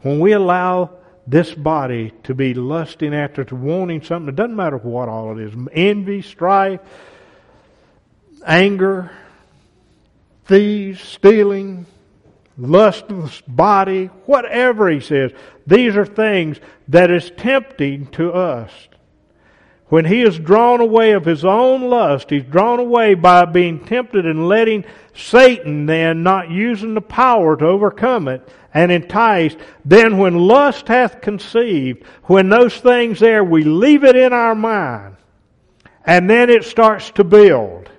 When we allow this body to be lusting after, to wanting something, it doesn't matter what all it is envy, strife, anger, thieves, stealing, lustless body, whatever he says. These are things that is tempting to us. When he is drawn away of his own lust, he's drawn away by being tempted and letting Satan then not using the power to overcome it and enticed. Then when lust hath conceived, when those things there, we leave it in our mind. And then it starts to build.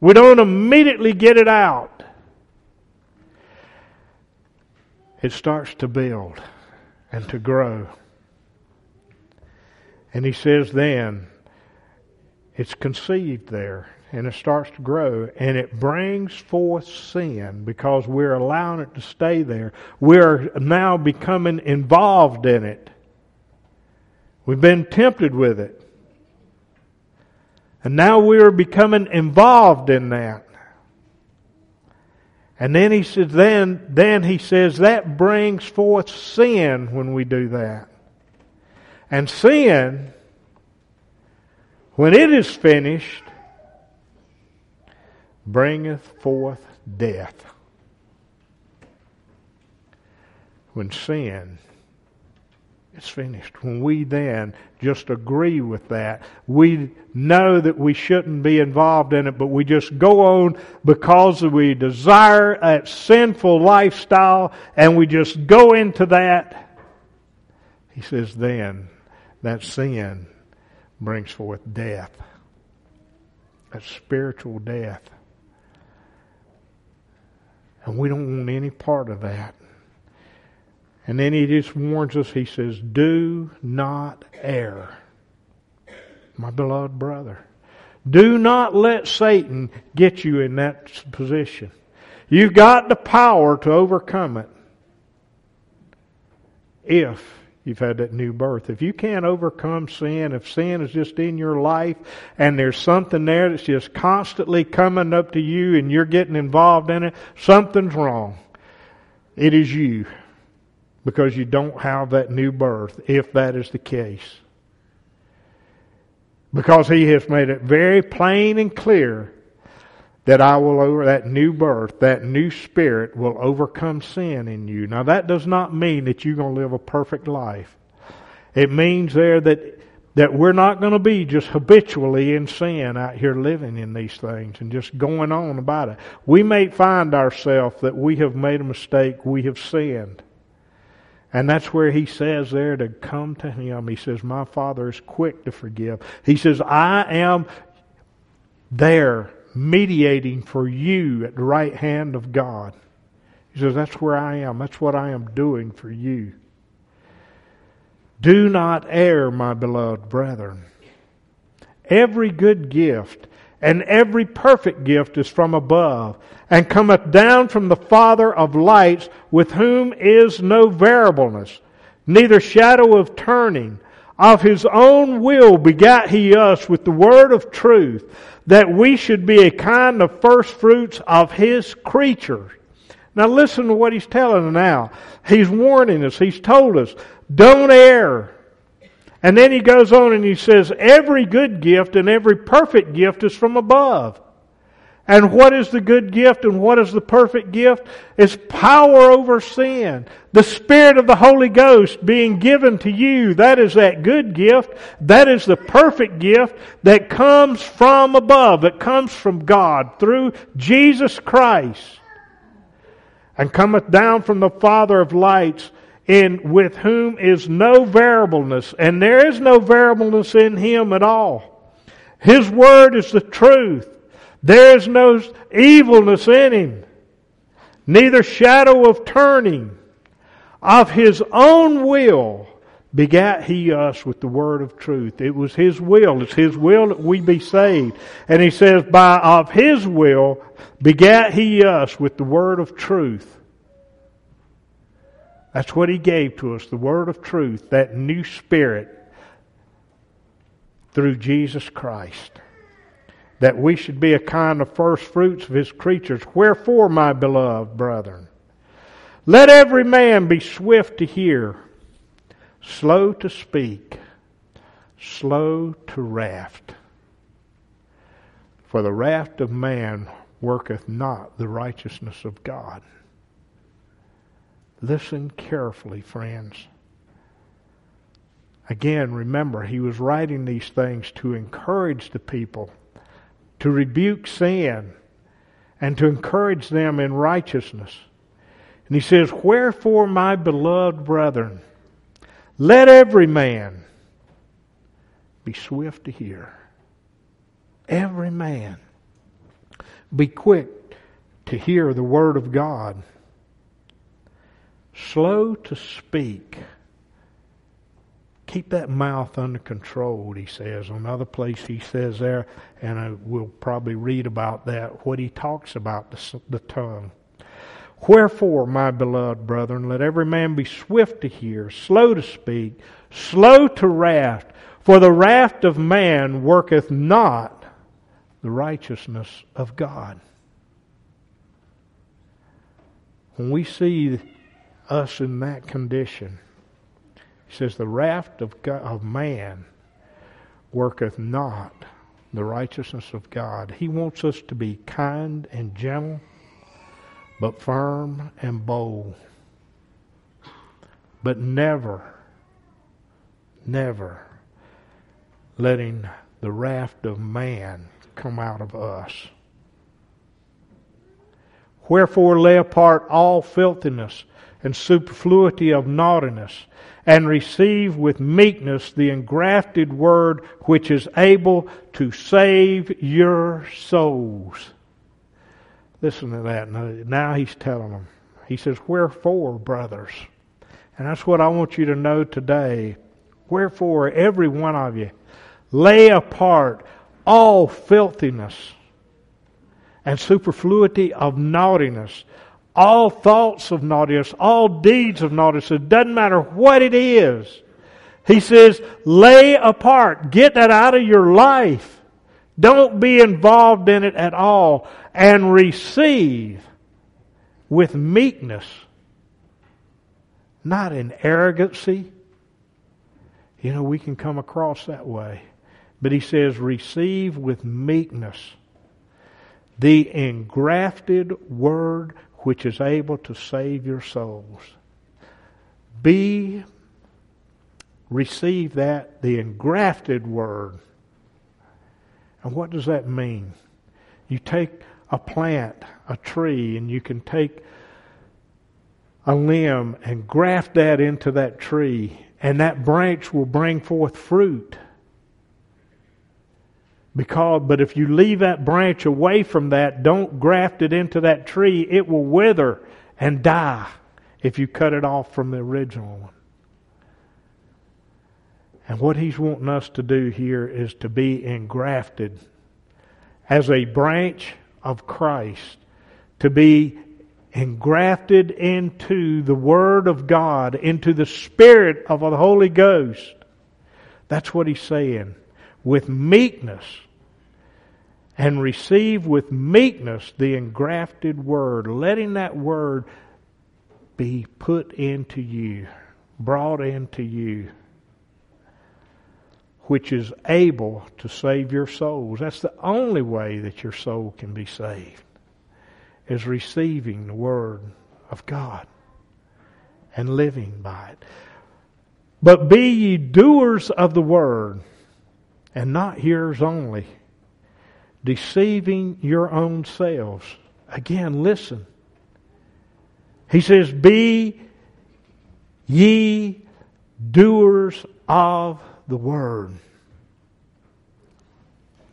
We don't immediately get it out. It starts to build and to grow. And he says then, it's conceived there and it starts to grow and it brings forth sin because we're allowing it to stay there. We're now becoming involved in it. We've been tempted with it. And now we are becoming involved in that. And then he says, then, then he says that brings forth sin when we do that. And sin, when it is finished, bringeth forth death. When sin is finished. When we then just agree with that, we know that we shouldn't be involved in it, but we just go on because we desire that sinful lifestyle and we just go into that. He says, then that sin brings forth death. That spiritual death. And we don't want any part of that. And then he just warns us, he says, Do not err, my beloved brother. Do not let Satan get you in that position. You've got the power to overcome it if you've had that new birth. If you can't overcome sin, if sin is just in your life and there's something there that's just constantly coming up to you and you're getting involved in it, something's wrong. It is you because you don't have that new birth, if that is the case. Because he has made it very plain and clear that I will over that new birth, that new spirit will overcome sin in you. Now that does not mean that you're going to live a perfect life. It means there that that we're not going to be just habitually in sin out here living in these things and just going on about it. We may find ourselves that we have made a mistake, we have sinned. And that's where he says there to come to him. He says, My Father is quick to forgive. He says, I am there mediating for you at the right hand of God. He says, That's where I am. That's what I am doing for you. Do not err, my beloved brethren. Every good gift and every perfect gift is from above, and cometh down from the Father of lights, with whom is no variableness, neither shadow of turning. Of his own will begat he us with the word of truth, that we should be a kind of first fruits of his creatures. Now listen to what he's telling us now. He's warning us. He's told us, don't err. And then he goes on and he says, Every good gift and every perfect gift is from above. And what is the good gift and what is the perfect gift? It's power over sin. The Spirit of the Holy Ghost being given to you. That is that good gift. That is the perfect gift that comes from above. That comes from God through Jesus Christ. And cometh down from the Father of lights in with whom is no variableness, and there is no variableness in him at all. His word is the truth. There is no evilness in him, neither shadow of turning. Of his own will begat he us with the word of truth. It was his will. It's his will that we be saved. And he says, by of his will begat he us with the word of truth that's what He gave to us, the word of truth, that new spirit through Jesus Christ. That we should be a kind of first fruits of His creatures. Wherefore, my beloved brethren, let every man be swift to hear, slow to speak, slow to wrath. For the wrath of man worketh not the righteousness of God. Listen carefully, friends. Again, remember, he was writing these things to encourage the people, to rebuke sin, and to encourage them in righteousness. And he says, Wherefore, my beloved brethren, let every man be swift to hear. Every man be quick to hear the word of God slow to speak. Keep that mouth under control, he says. Another place he says there, and I, we'll probably read about that, what he talks about the, the tongue. Wherefore, my beloved brethren, let every man be swift to hear, slow to speak, slow to wrath, for the wrath of man worketh not the righteousness of God. When we see us in that condition. Says, The raft of, God, of man worketh not the righteousness of God. He wants us to be kind and gentle, but firm and bold. But never, never letting the raft of man come out of us. Wherefore lay apart all filthiness and superfluity of naughtiness, and receive with meekness the engrafted word which is able to save your souls. Listen to that. Now he's telling them. He says, Wherefore, brothers? And that's what I want you to know today. Wherefore, every one of you, lay apart all filthiness and superfluity of naughtiness, all thoughts of naughtiness, all deeds of naughtiness. It doesn't matter what it is. He says, lay apart. Get that out of your life. Don't be involved in it at all. And receive with meekness, not in arrogancy. You know, we can come across that way. But he says, receive with meekness the engrafted word which is able to save your souls. Be, receive that, the engrafted word. And what does that mean? You take a plant, a tree, and you can take a limb and graft that into that tree, and that branch will bring forth fruit. Because, but if you leave that branch away from that, don't graft it into that tree, it will wither and die if you cut it off from the original one. And what he's wanting us to do here is to be engrafted as a branch of Christ, to be engrafted into the Word of God, into the Spirit of the Holy Ghost. That's what he's saying. With meekness and receive with meekness the engrafted word, letting that word be put into you, brought into you, which is able to save your souls. That's the only way that your soul can be saved, is receiving the word of God and living by it. But be ye doers of the word, and not hearers only deceiving your own selves. Again, listen. He says, Be ye doers of the word.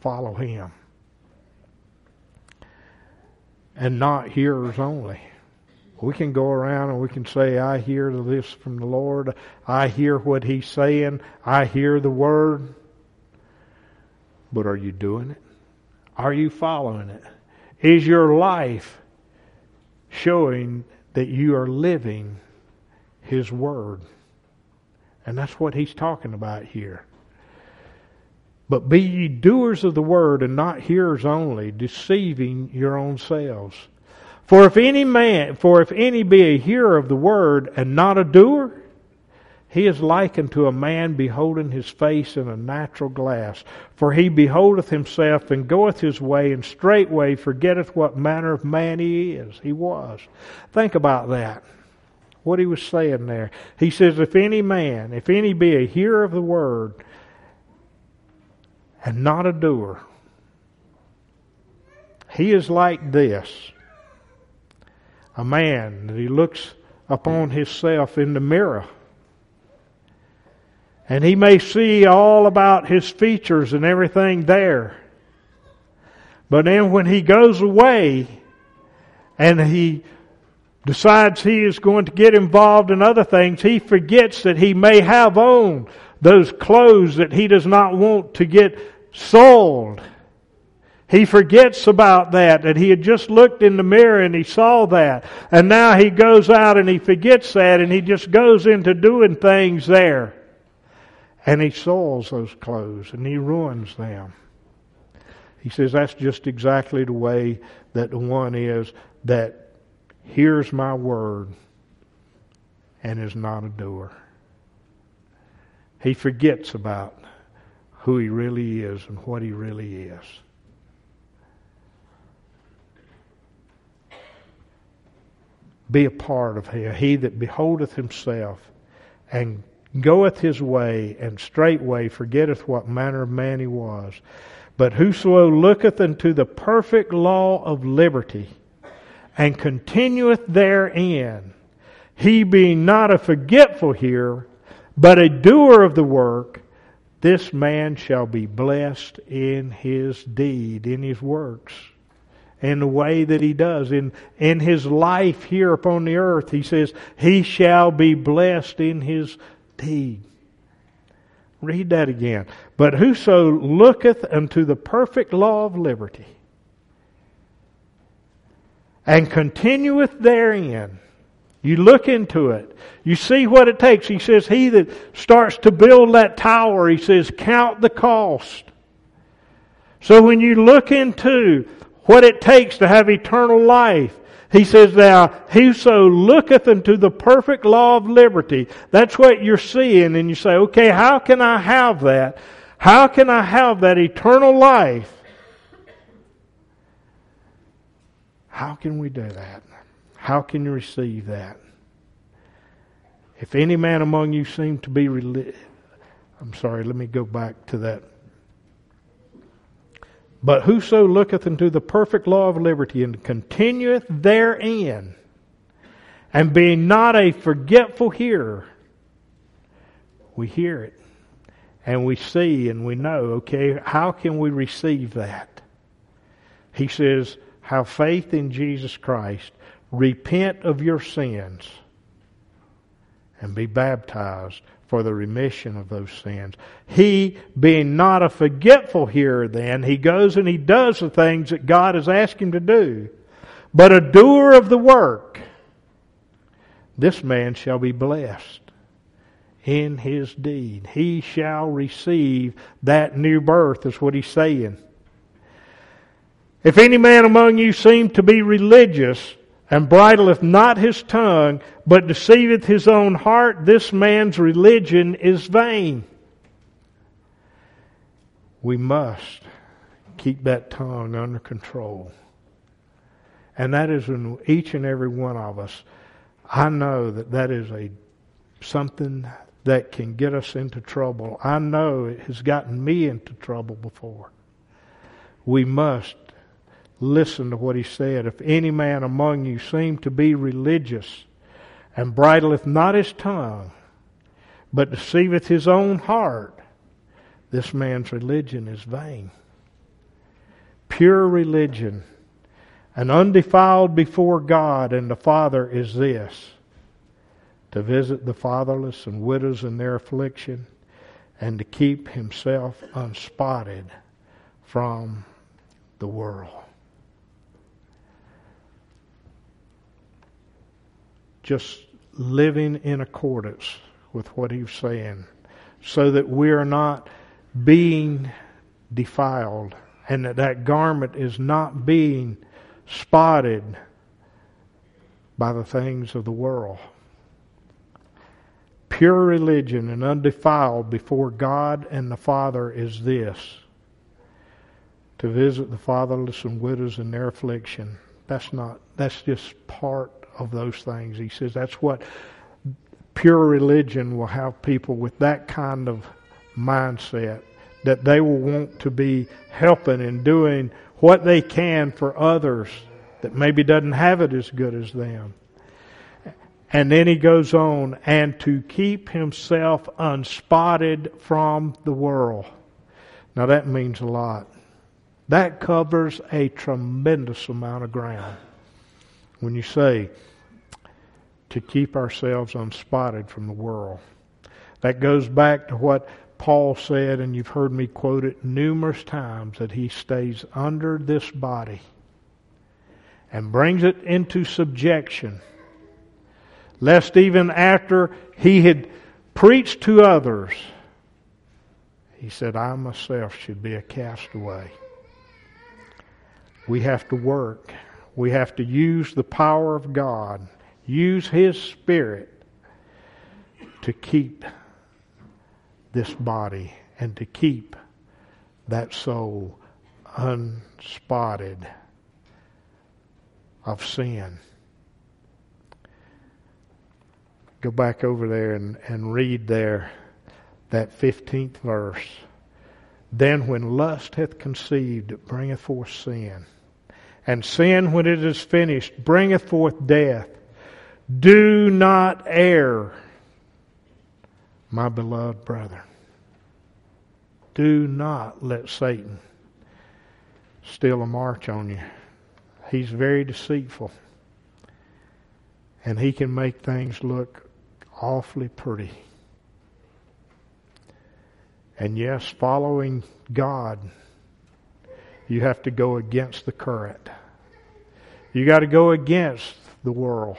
Follow him. And not hearers only. We can go around and we can say, I hear this from the Lord. I hear what He's saying. I hear the Word. But are you doing it? Are you following it? Is your life showing that you are living His Word? And that's what he's talking about here. But be ye doers of the word and not hearers only, deceiving your own selves. For if any man, for if any be a hearer of the word and not a doer, he is likened to a man beholding his face in a natural glass. For he beholdeth himself and goeth his way, and straightway forgetteth what manner of man he is. He was. Think about that. What he was saying there. He says, If any man, if any be a hearer of the word, and not a doer, he is like this a man that he looks upon himself in the mirror and he may see all about his features and everything there. But then when he goes away and he decides he is going to get involved in other things, he forgets that he may have on those clothes that he does not want to get soiled. He forgets about that, that he had just looked in the mirror and he saw that. And now he goes out and he forgets that and he just goes into doing things there and he soils those clothes and he ruins them. He says that's just exactly the way that the one is that hears my word and is not a doer. He forgets about who he really is and what he really is. Be a part of him. He that beholdeth himself and goeth his way, and straightway forgetteth what manner of man he was. But whoso looketh unto the perfect law of liberty, and continueth therein, he being not a forgetful hearer, but a doer of the work, this man shall be blessed in his deed, in his works, in the way that he does, in, in his life here upon the earth. He says, he shall be blessed in his deed. Read that again. But whoso looketh unto the perfect law of liberty and continueth therein, you look into it. You see what it takes. He says, He that starts to build that tower, he says, count the cost. So when you look into what it takes to have eternal life, he says, Now, whoso looketh into the perfect law of liberty, that's what you're seeing, and you say, Okay, how can I have that? How can I have that eternal life? How can we do that? How can you receive that? If any man among you seem to be religious, I'm sorry, let me go back to that. But whoso looketh into the perfect law of liberty and continueth therein, and being not a forgetful hearer, we hear it and we see and we know, okay, how can we receive that? He says, have faith in Jesus Christ repent of your sins and be baptized for the remission of those sins. He, being not a forgetful hearer then, he goes and he does the things that God has asked him to do, but a doer of the work. This man shall be blessed in his deed. He shall receive that new birth, is what he's saying. If any man among you seem to be religious, and bridleth not his tongue, but deceiveth his own heart, this man's religion is vain. We must keep that tongue under control. And that is in each and every one of us. I know that that is a something that can get us into trouble. I know it has gotten me into trouble before. We must listen to what he said. If any man among you seem to be religious, and bridleth not his tongue, but deceiveth his own heart, this man's religion is vain. Pure religion and undefiled before God and the Father is this to visit the fatherless and widows in their affliction, and to keep himself unspotted from the world. Just living in accordance with what he's saying so that we are not being defiled and that that garment is not being spotted by the things of the world. Pure religion and undefiled before God and the Father is this to visit the fatherless and widows in their affliction. That's not, that's just part of those things. He says that's what pure religion will have people with that kind of mindset that they will want to be helping and doing what they can for others that maybe doesn't have it as good as them. And then he goes on, and to keep himself unspotted from the world. Now that means a lot. That covers a tremendous amount of ground. When you say, to keep ourselves unspotted from the world. That goes back to what Paul said, and you've heard me quote it numerous times, that he stays under this body and brings it into subjection, lest even after he had preached to others, he said, I myself should be a castaway. We have to work. We have to use the power of God use His Spirit to keep this body and to keep that soul unspotted of sin. Go back over there and, and read there that 15th verse. Then when lust hath conceived, it bringeth forth sin. And sin, when it is finished, bringeth forth death. Do not err, my beloved brother. Do not let Satan steal a march on you. He's very deceitful. And he can make things look awfully pretty. And yes, following God, you have to go against the current. You got to go against the world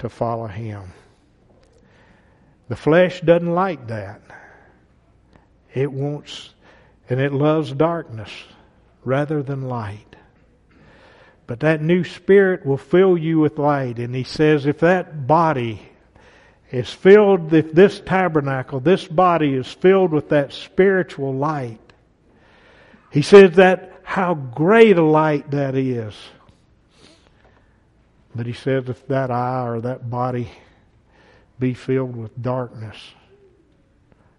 to follow Him. The flesh doesn't like that. It wants, and it loves darkness rather than light. But that new spirit will fill you with light. And he says, if that body is filled, if this tabernacle, this body is filled with that spiritual light, he says that how great a light that is. But he says if that eye or that body be filled with darkness,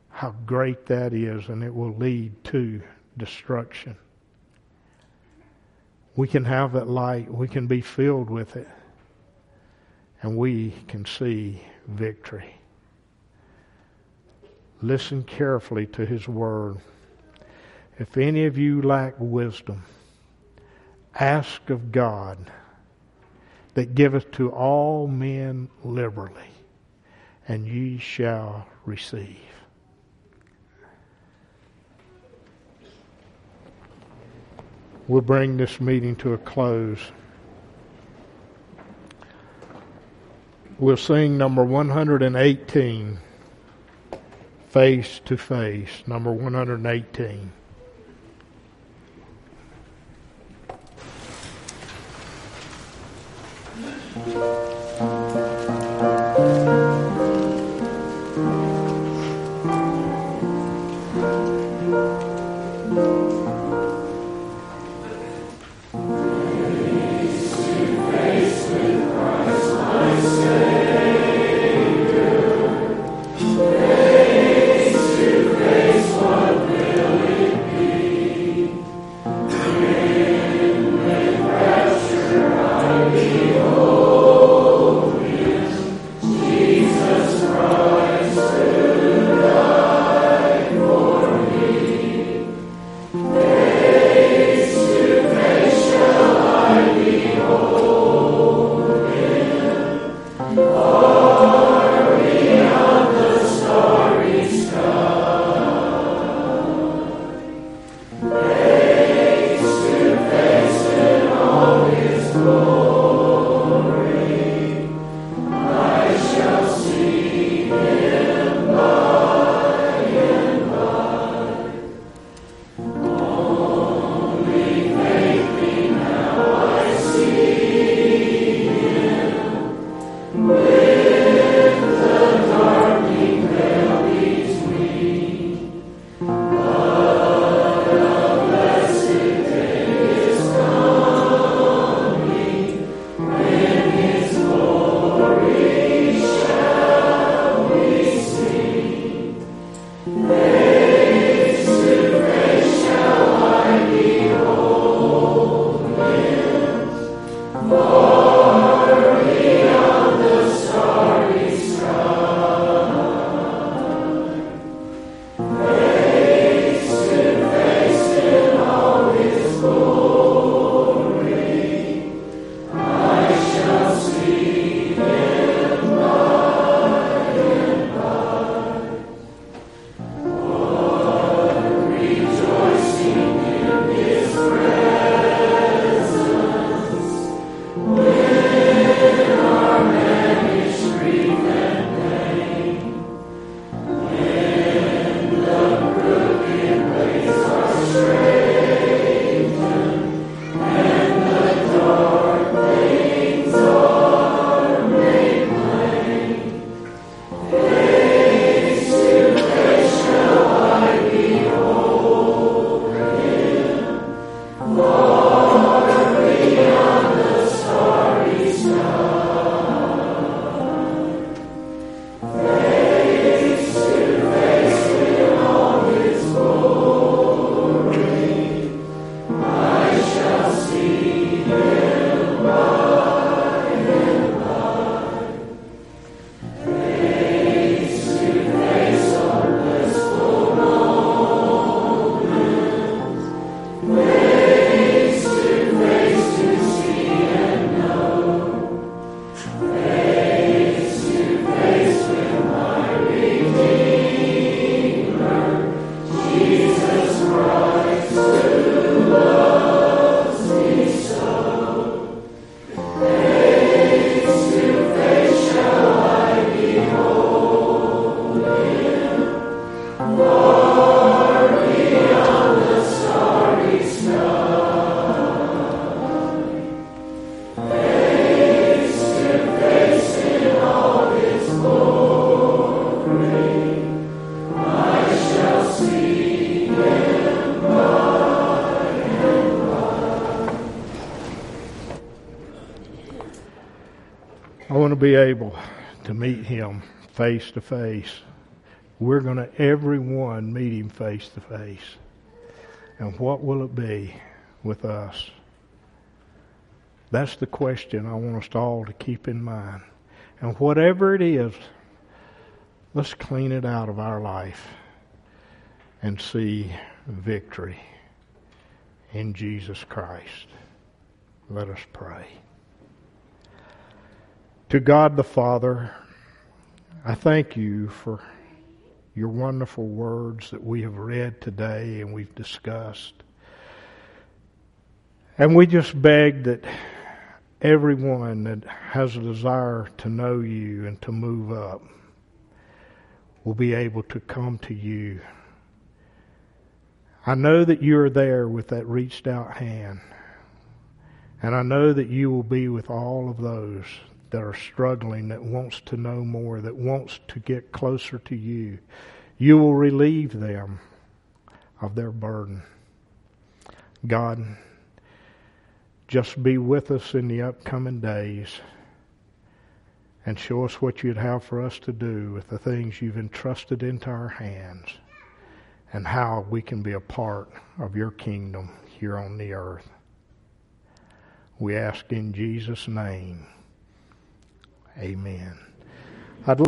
how great that is, and it will lead to destruction. We can have that light, we can be filled with it, and we can see victory. Listen carefully to his word. If any of you lack wisdom, ask of God that giveth to all men liberally, and ye shall receive. We'll bring this meeting to a close. We'll sing number 118, Face to Face, number 118. Meet him face to face. We're going to, everyone, meet him face to face. And what will it be with us? That's the question I want us all to keep in mind. And whatever it is, let's clean it out of our life and see victory in Jesus Christ. Let us pray. To God the Father, I thank you for your wonderful words that we have read today and we've discussed. And we just beg that everyone that has a desire to know you and to move up will be able to come to you. I know that you are there with that reached out hand. And I know that you will be with all of those that are struggling, that wants to know more, that wants to get closer to you. You will relieve them of their burden. God, just be with us in the upcoming days and show us what you'd have for us to do with the things you've entrusted into our hands and how we can be a part of your kingdom here on the earth. We ask in Jesus' name. Amen.